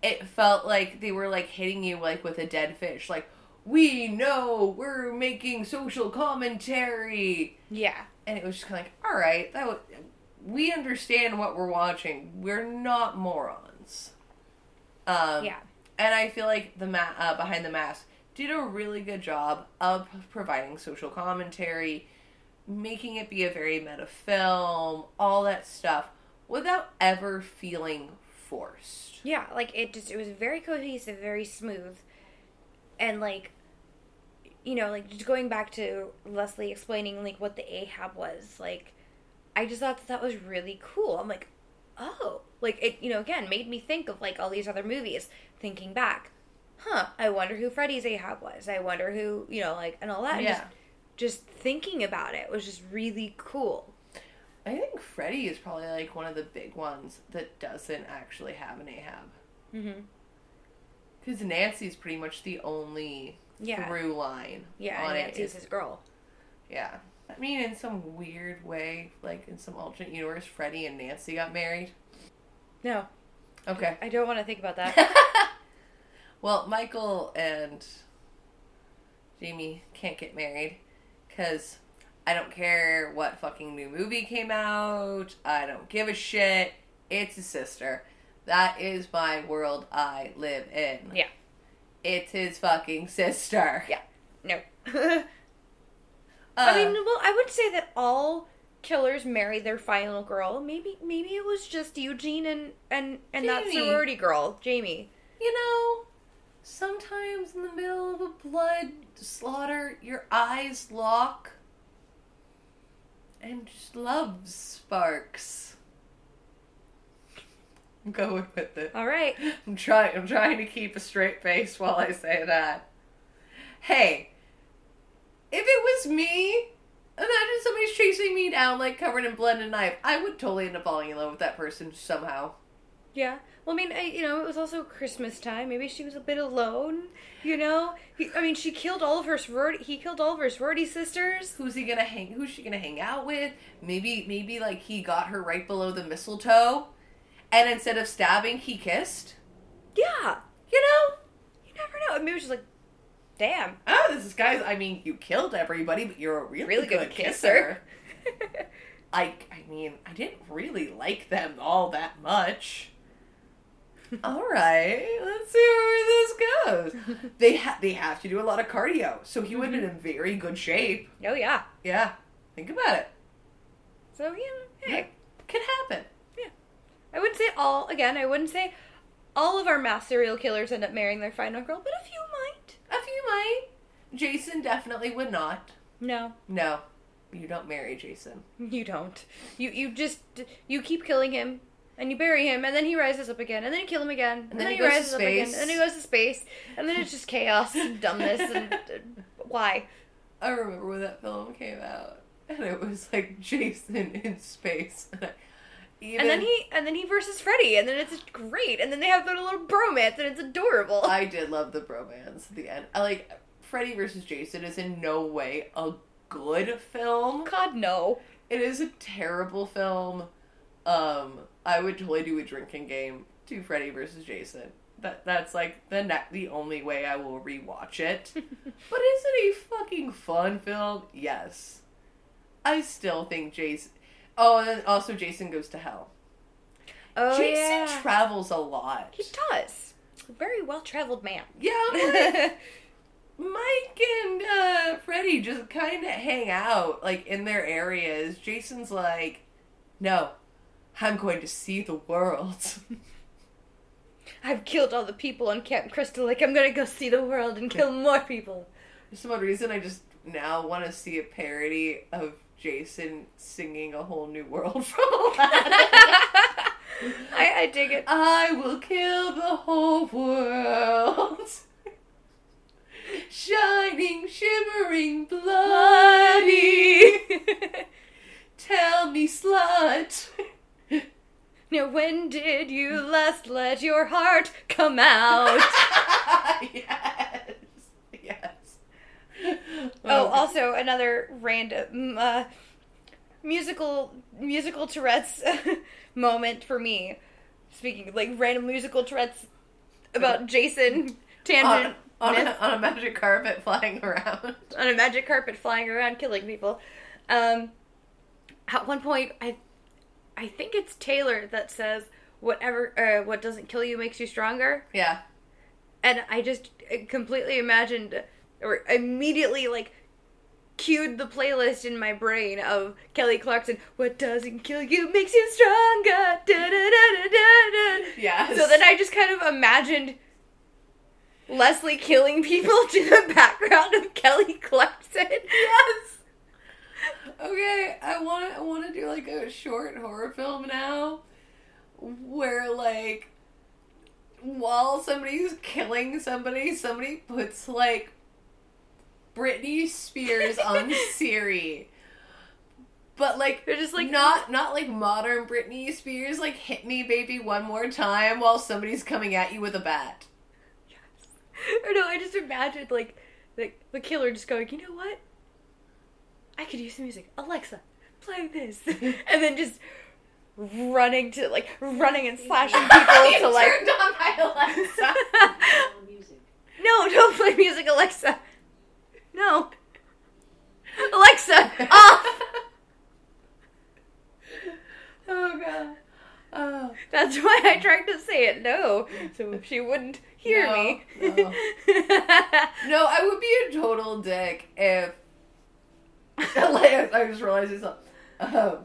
It felt like they were like hitting you like with a dead fish, like we know we're making social commentary Yeah. And it was just kind of like, all right, that w- we understand what we're watching. We're not morons. Um, Yeah. and I feel like the ma- uh, behind the mask did a really good job of providing social commentary, making it be a very meta film, all that stuff, without ever feeling forced. Yeah, like it just it was very cohesive, very smooth. And like you know, like just going back to Leslie explaining like what the Ahab was, like I just thought that, that was really cool. I'm like, oh, like it, you know, again, made me think of like all these other movies, thinking back, huh, I wonder who Freddy's Ahab was. I wonder who, you know, like, and all that. Yeah. Just, just thinking about it was just really cool. I think Freddy is probably like one of the big ones that doesn't actually have an Ahab. Mm-hmm. Because Nancy's pretty much the only Yeah. through line. Yeah, on and it. His girl. Yeah. I mean, in some weird way, like in some alternate universe, Freddy and Nancy got married. No, Okay. I don't want to think about that. well, Michael and Jamie can't get married because I don't care what fucking new movie came out. I don't give a shit. It's a sister. That is my world I live in. Yeah. It's his fucking sister. Yeah. no. Uh, I mean, well, I would say that all killers marry their final girl. Maybe, maybe it was just Eugene and and and that Jamie. sorority girl, Jamie. you know, sometimes in the middle of a blood slaughter, your eyes lock and just love sparks. I'm going with it. All right. I'm trying. I'm trying to keep a straight face while I say that. Hey, if it was me, imagine somebody's chasing me down like covered in blood and a knife. I would totally end up falling in love with that person somehow. Yeah. Well, I mean, I, you know, it was also Christmas time. Maybe she was a bit alone. You know, he, I mean, she killed all of her sorority. He killed all of her sorority sisters. Who's he gonna hang? Who's she gonna hang out with? Maybe, maybe like he got her right below the mistletoe, and instead of stabbing, he kissed. Yeah. You know? You never know. Maybe it was just like, damn, Oh, this is guys. I mean, you killed everybody, but you're a really, really good, good kisser. kisser. I, I mean, I didn't really like them all that much. all right, let's see where this goes. They ha- they have to do a lot of cardio, so he would have mm-hmm. been in very good shape. oh yeah. Yeah, think about it. So yeah, hey. Could happen. I wouldn't say all. Again, I wouldn't say all of our mass serial killers end up marrying their final girl, but a few might. A few might. Jason definitely would not. No, No, you don't marry Jason. you don't. You you just you keep killing him. And you bury him, and then he rises up again, and then you kill him again, and, then he he, rises up again, and then he goes to space, and then it's just chaos and dumbness and uh, why? I remember when that film came out, and it was like Jason in space. And, I, even, And then he and then he versus Freddy, and then it's great, and then they have their little bromance, and it's adorable. I did love the bromance at the end. I like Freddy versus Jason is in no way a good film. God no. It is a terrible film. Um, I would totally do a drinking game to Freddy versus Jason. That that's like the ne- the only way I will rewatch it. but is it a fucking fun film? Yes. I still think Jason. Oh, and also Jason goes to hell. Oh Jason yeah, travels a lot. he does. A very well traveled man. Yeah, like, Mike and uh, Freddy just kind of hang out like in their areas. Jason's like, no, I'm going to see the world. I've killed all the people on Camp Crystal Lake. I'm gonna go see the world and kill more people. For some odd reason, I just now want to see a parody of Jason singing a whole new world from. I, I dig it. I will kill the whole world. Shining, shimmering, bloody. Tell me, slut. now, when did you last let your heart come out? yes. Oh, also another random uh, musical musical Tourette's moment for me. Speaking of like random musical Tourette's about Jason tangent on, myth. a, on a magic carpet flying around. on a magic carpet flying around killing people. Um, at one point, I I think it's Taylor that says whatever uh, what doesn't kill you makes you stronger, Yeah. and I just uh, completely imagined or immediately like cued the playlist in my brain of Kelly Clarkson. What doesn't kill you makes you stronger. Da, da, da. Yes. So then I just kind of imagined Leslie killing people to the background of Kelly Clarkson. Yes. Okay, I want. I want to do like a short horror film now, where like while somebody's killing somebody, somebody puts like Britney Spears on Siri. But like They're just like not not like modern Britney Spears like hit me baby one more time while somebody's coming at you with a bat. Yes. Or no, I just imagined like the the killer just going, you know what? I could use some music. Alexa, play this, and then just running to like running and slashing people to like. turned on my Alexa. no, don't play music, Alexa. No, Alexa, off. oh god. Oh. That's why I tried to say it no, so she wouldn't hear No, me. no. No, I would be a total dick if. I just realized this. Um,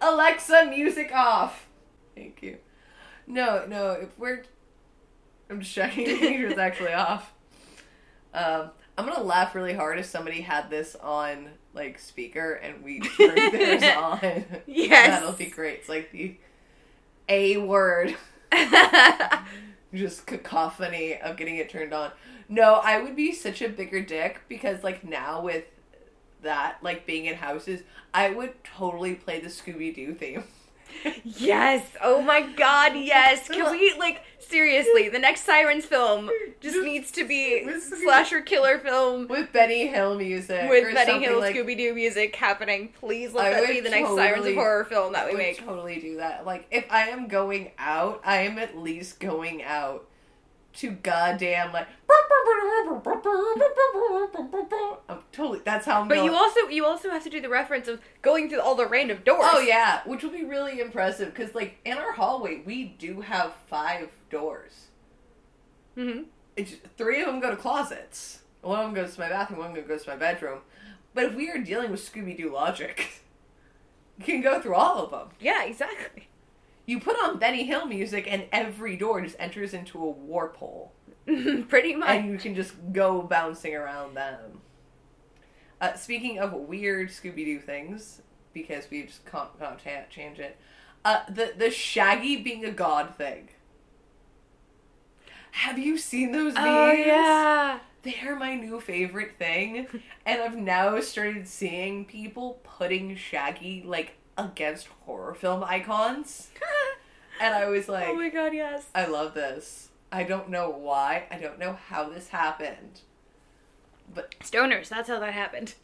Alexa, music off. Thank you. No, no, if we're. I'm just checking to make sure it's actually off. Um, I'm gonna laugh really hard if somebody had this on like speaker and we turned theirs on. Yes. That'll be great. It's like the A word just cacophony of getting it turned on. No, I would be such a bigger dick because like now with that like being in houses, I would totally play the Scooby Doo theme. Yes. Oh my god, yes. Can we like seriously, the next Sirens film just needs to be slasher killer film With Benny Hill music. or with Benny Hill like, Scooby Doo music happening. Please let I that be the next Sirens totally- of Horror film that we would make. totally do that. Like if I am going out, I am at least going out to goddamn like I'm totally that's how I'm But going. you also you also have to do the reference of going through all the random doors. Oh yeah, which will be really impressive because like in our hallway we do have five doors. hmm It's three of them go to closets. One of them goes to my bathroom. One of them goes to my bedroom. But if we are dealing with Scooby Doo logic, you can go through all of them. Yeah, exactly. You put on Benny Hill music, and every door just enters into a warp hole, Pretty much. and you can just go bouncing around them. Uh, speaking of weird Scooby Doo things, because we just can't, can't change it, uh, the the Shaggy being a god thing. Have you seen those memes? oh yeah. They're my new favorite thing, and I've now started seeing people putting Shaggy like against horror film icons, and I was like, oh my god, yes. I love this. I don't know why. I don't know how this happened. But Stoners, that's how that happened.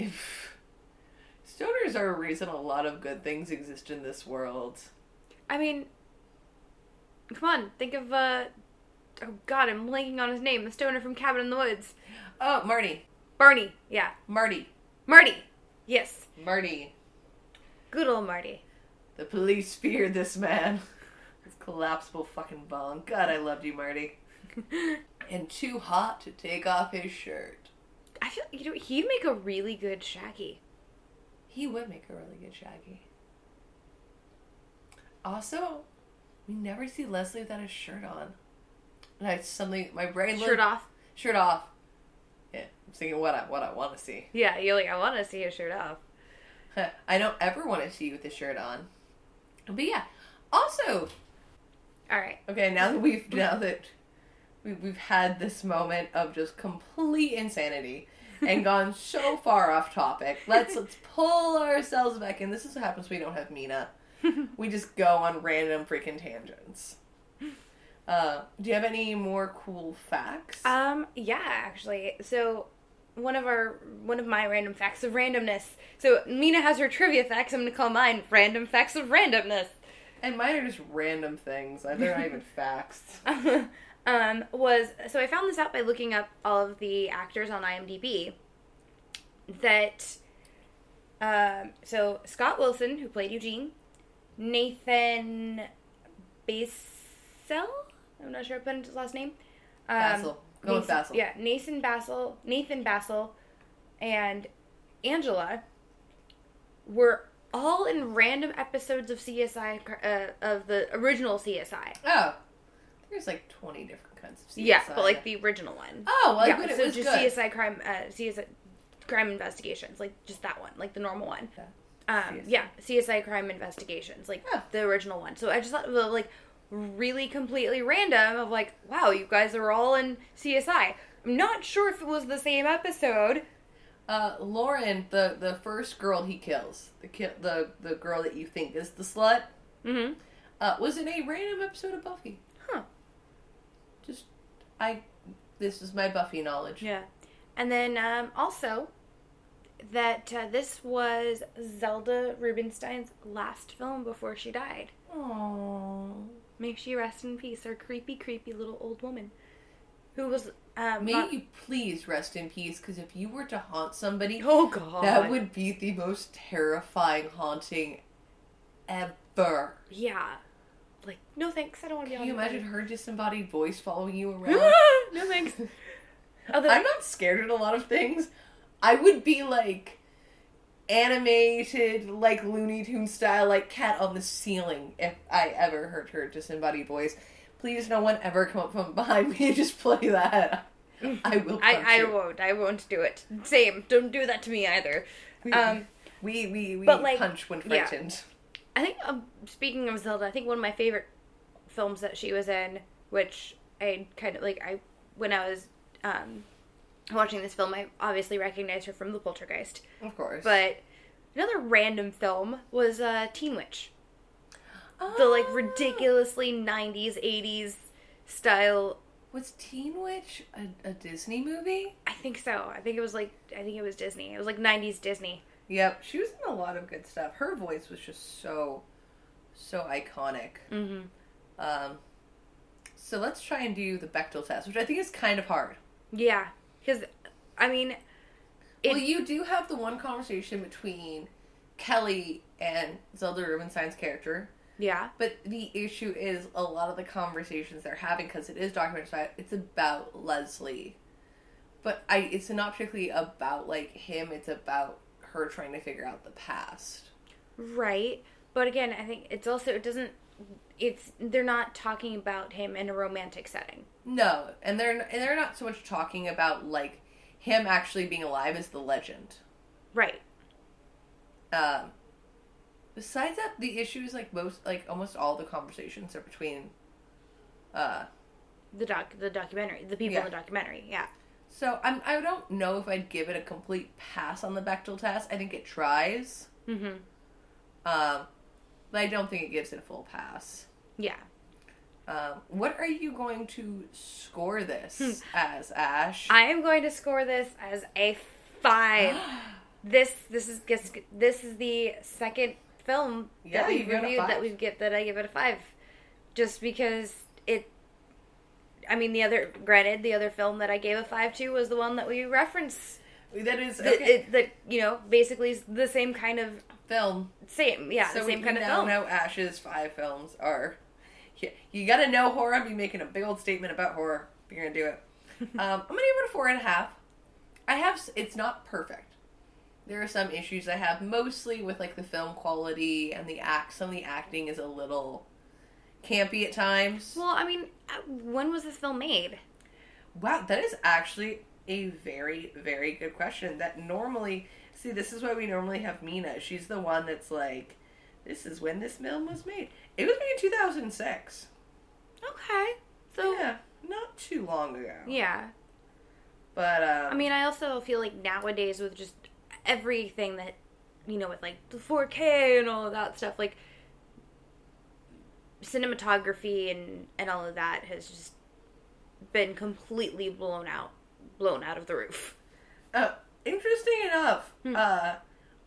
stoners are a reason a lot of good things exist in this world. I mean, come on, think of uh oh god, I'm blanking on his name. The stoner from Cabin in the Woods. Oh, Marty. Barney. Yeah, Marty. Marty. Yes, Marty. good old Marty. The police feared this man. His collapsible fucking bong. God, I loved you, Marty. And too hot to take off his shirt. I feel you know he'd make a really good Shaggy. He would make a really good Shaggy. Also, we never see Leslie without his shirt on. And I suddenly my brain Shirt off. Shirt off. Yeah, I'm thinking what I what I want to see. Yeah, you're like I want to see his shirt off. I don't ever want to see you with the shirt on. But yeah. Also, All right. okay, now that we've now that we, we've had this moment of just complete insanity and gone so far off topic, let's let's pull ourselves back in. This is what happens when we don't have Mina. we just go on random freaking tangents. Uh, do you have any more cool facts? Um, yeah, actually. So one of our one of my random facts of randomness. So Mina has her trivia facts. I'm gonna call mine random facts of randomness. and mine are just random things. They're not even facts. um, was so I found this out by looking up all of the actors on IMDb. That um, so Scott Wilson, who played Eugene, Nathan Basel, I'm not sure I put his last name. Um, Basil. Go with Nathan- Basil. Yeah, Nathan Basil, Nathan Basil, and Angela were all in random episodes of CSI uh, of the original CSI. Oh, there's like 20 different kinds of CSI. Yeah, but like the original one. Oh, well, yeah, good. It so was just good. CSI crime, uh, CSI crime investigations, like just that one, like the normal one. Yeah. Um, CSI. yeah, CSI Crime Investigations, like Yeah. the original one. So I just thought like really completely random. Of like, wow, you guys are all in CSI. I'm not sure if it was the same episode. Uh, Lauren, the the first girl he kills, the ki- the the girl that you think is the slut, Mm-hmm. uh, was in a random episode of Buffy. Huh. Just, I, this is my Buffy knowledge. Yeah. And then um, also that uh, this was Zelda Rubinstein's last film before she died. Aww. May she rest in peace, our creepy, creepy little old woman. Who was um May not- you please rest in peace, because if you were to haunt somebody, Oh god. that would be the most terrifying haunting ever. Yeah. Like, no thanks, I don't want to be Can you imagine her disembodied voice following you around? no thanks. Although, I'm not scared at a lot of things. I would be like animated, like Looney Tune style, like cat on the ceiling if I ever heard her disembodied voice. Please, no one ever come up from behind me and just play that. I will. I, I won't. I won't do it. Same. Don't do that to me either. Um, we we we but, like, punch when yeah. frightened. I think um, speaking of Zelda, I think one of my favorite films that she was in, which I kind of like, I when I was um, watching this film, I obviously recognized her from The Poltergeist. Of course, But another random film was uh, Teen Witch, the like Ah. ridiculously '90s, '80s style. Was Teen Witch a, a Disney movie? I think so. I think it was like I think it was Disney. It was like '90s Disney. Yep, she was in a lot of good stuff. Her voice was just so, so iconic. Mm-hmm. Um, so let's try and do the Bechdel test, which I think is kind of hard. Yeah, because I mean, it, well, you do have the one conversation between Kelly and Zelda Rubinstein's character, yeah, but the issue is a lot of the conversations they're having because it is documentary style. It's about Leslie, but I it's not particularly about like him. It's about her trying to figure out the past. right. But again, I think it's also it doesn't. It's they're not talking about him in a romantic setting. No, and they're and they're not so much talking about like him actually being alive as the legend. Right. Um, besides that, the issue is like most like almost all the conversations are between. Uh, The doc, the documentary, the people Yeah. in the documentary. Yeah. so I'm I don't know if I'd give it a complete pass on the Bechdel test. I think it tries, Mm-hmm. um, but I don't think it gives it a full pass. Yeah. Um, what are you going to score this Hmm. as, Ash? I am going to score this as a five. this this is this, is the second film Yeah, that we've give it a reviewed that we get that I give it a five, just because it. I mean, the other granted, the other film that I gave a five to was the one that we reference. that is That okay. it, that you know basically the same kind of film. same yeah so same kind of now film. know Ash's five films are. Yeah, you gotta know horror. I'm be making a big old statement about horror. If you're gonna do it, um, I'm gonna give it a four and a half. I have. It's not perfect. There are some issues I have, mostly with like the film quality and the act. Some of the acting is a little campy at times. Well, I mean, uh, when was this film made? Wow, that is actually a very, very good question. That normally, see, this is why we normally have Mina. She's the one that's like, this is when this film was made. It was made in 2006. Okay, so yeah. not too long ago. yeah. But, um, I mean, I also feel like nowadays with just everything that you know, with like the 4K and all of that stuff, like cinematography and and all of that has just been completely blown out, blown out of the roof. uh, interesting enough, Hmm. uh,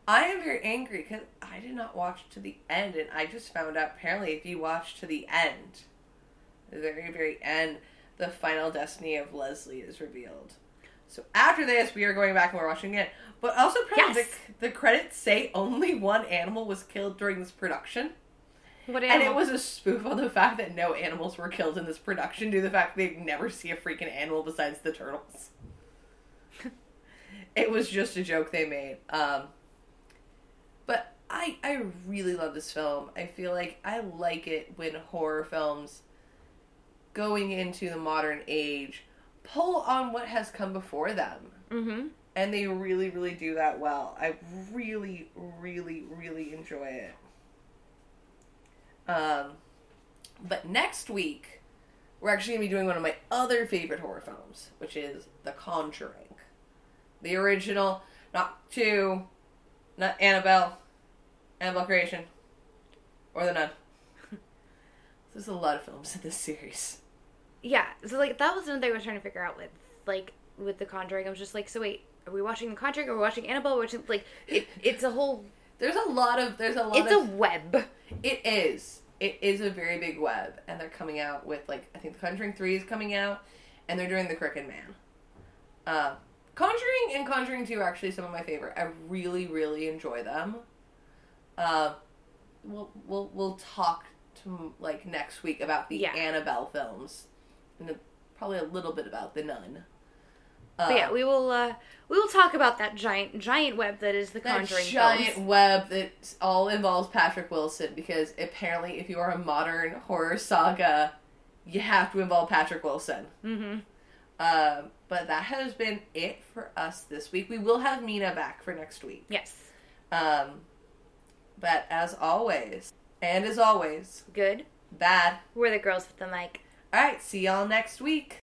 I am very angry because I did not watch to the end, and I just found out apparently if you watch to the end, the very, very end, the final destiny of Leslie is revealed. So after this, we are going back and we're watching it. But also, Yes. the, the credits say only one animal was killed during this production. What And it was a spoof on the fact that no animals were killed in this production due to the fact they never see a freaking animal besides the turtles. It was just a joke they made. Um, but I I really love this film. I feel like I like it when horror films going into the modern age pull on what has come before them. mm-hmm. and they really, really do that well. I really, really, really enjoy it. Um, but next week, we're actually gonna be doing one of my other favorite horror films, which is The Conjuring, the original, not two, not Annabelle, Annabelle Creation, or The Nun. There's a lot of films in this series. Yeah, so like that was another thing I was trying to figure out with like with the Conjuring. I was just like, so wait, are we watching the Conjuring? Or are we watching Annabelle? We're like it, it's a whole. There's a lot of there's a lot It's a web. It is. It is a very big web, and they're coming out with like I think The Conjuring Three is coming out, and they're doing The Crooked Man. Uh, Conjuring and Conjuring Two are actually some of my favorite. I really, really enjoy them. Uh, we'll we'll we'll talk to like next week about the Yeah. Annabelle films, and probably a little bit about the Nun. Uh, But yeah, we will uh we will talk about that giant giant web that is the that Conjuring giant films. web that all involves Patrick Wilson because apparently, if you are a modern horror saga, you have to involve Patrick Wilson. Mm-hmm. Um, but that has been it for us this week. We will have Mina back for next week. Yes. Um, but as always, and as always, Good. bad. We're the girls with the mic. All right, see y'all next week.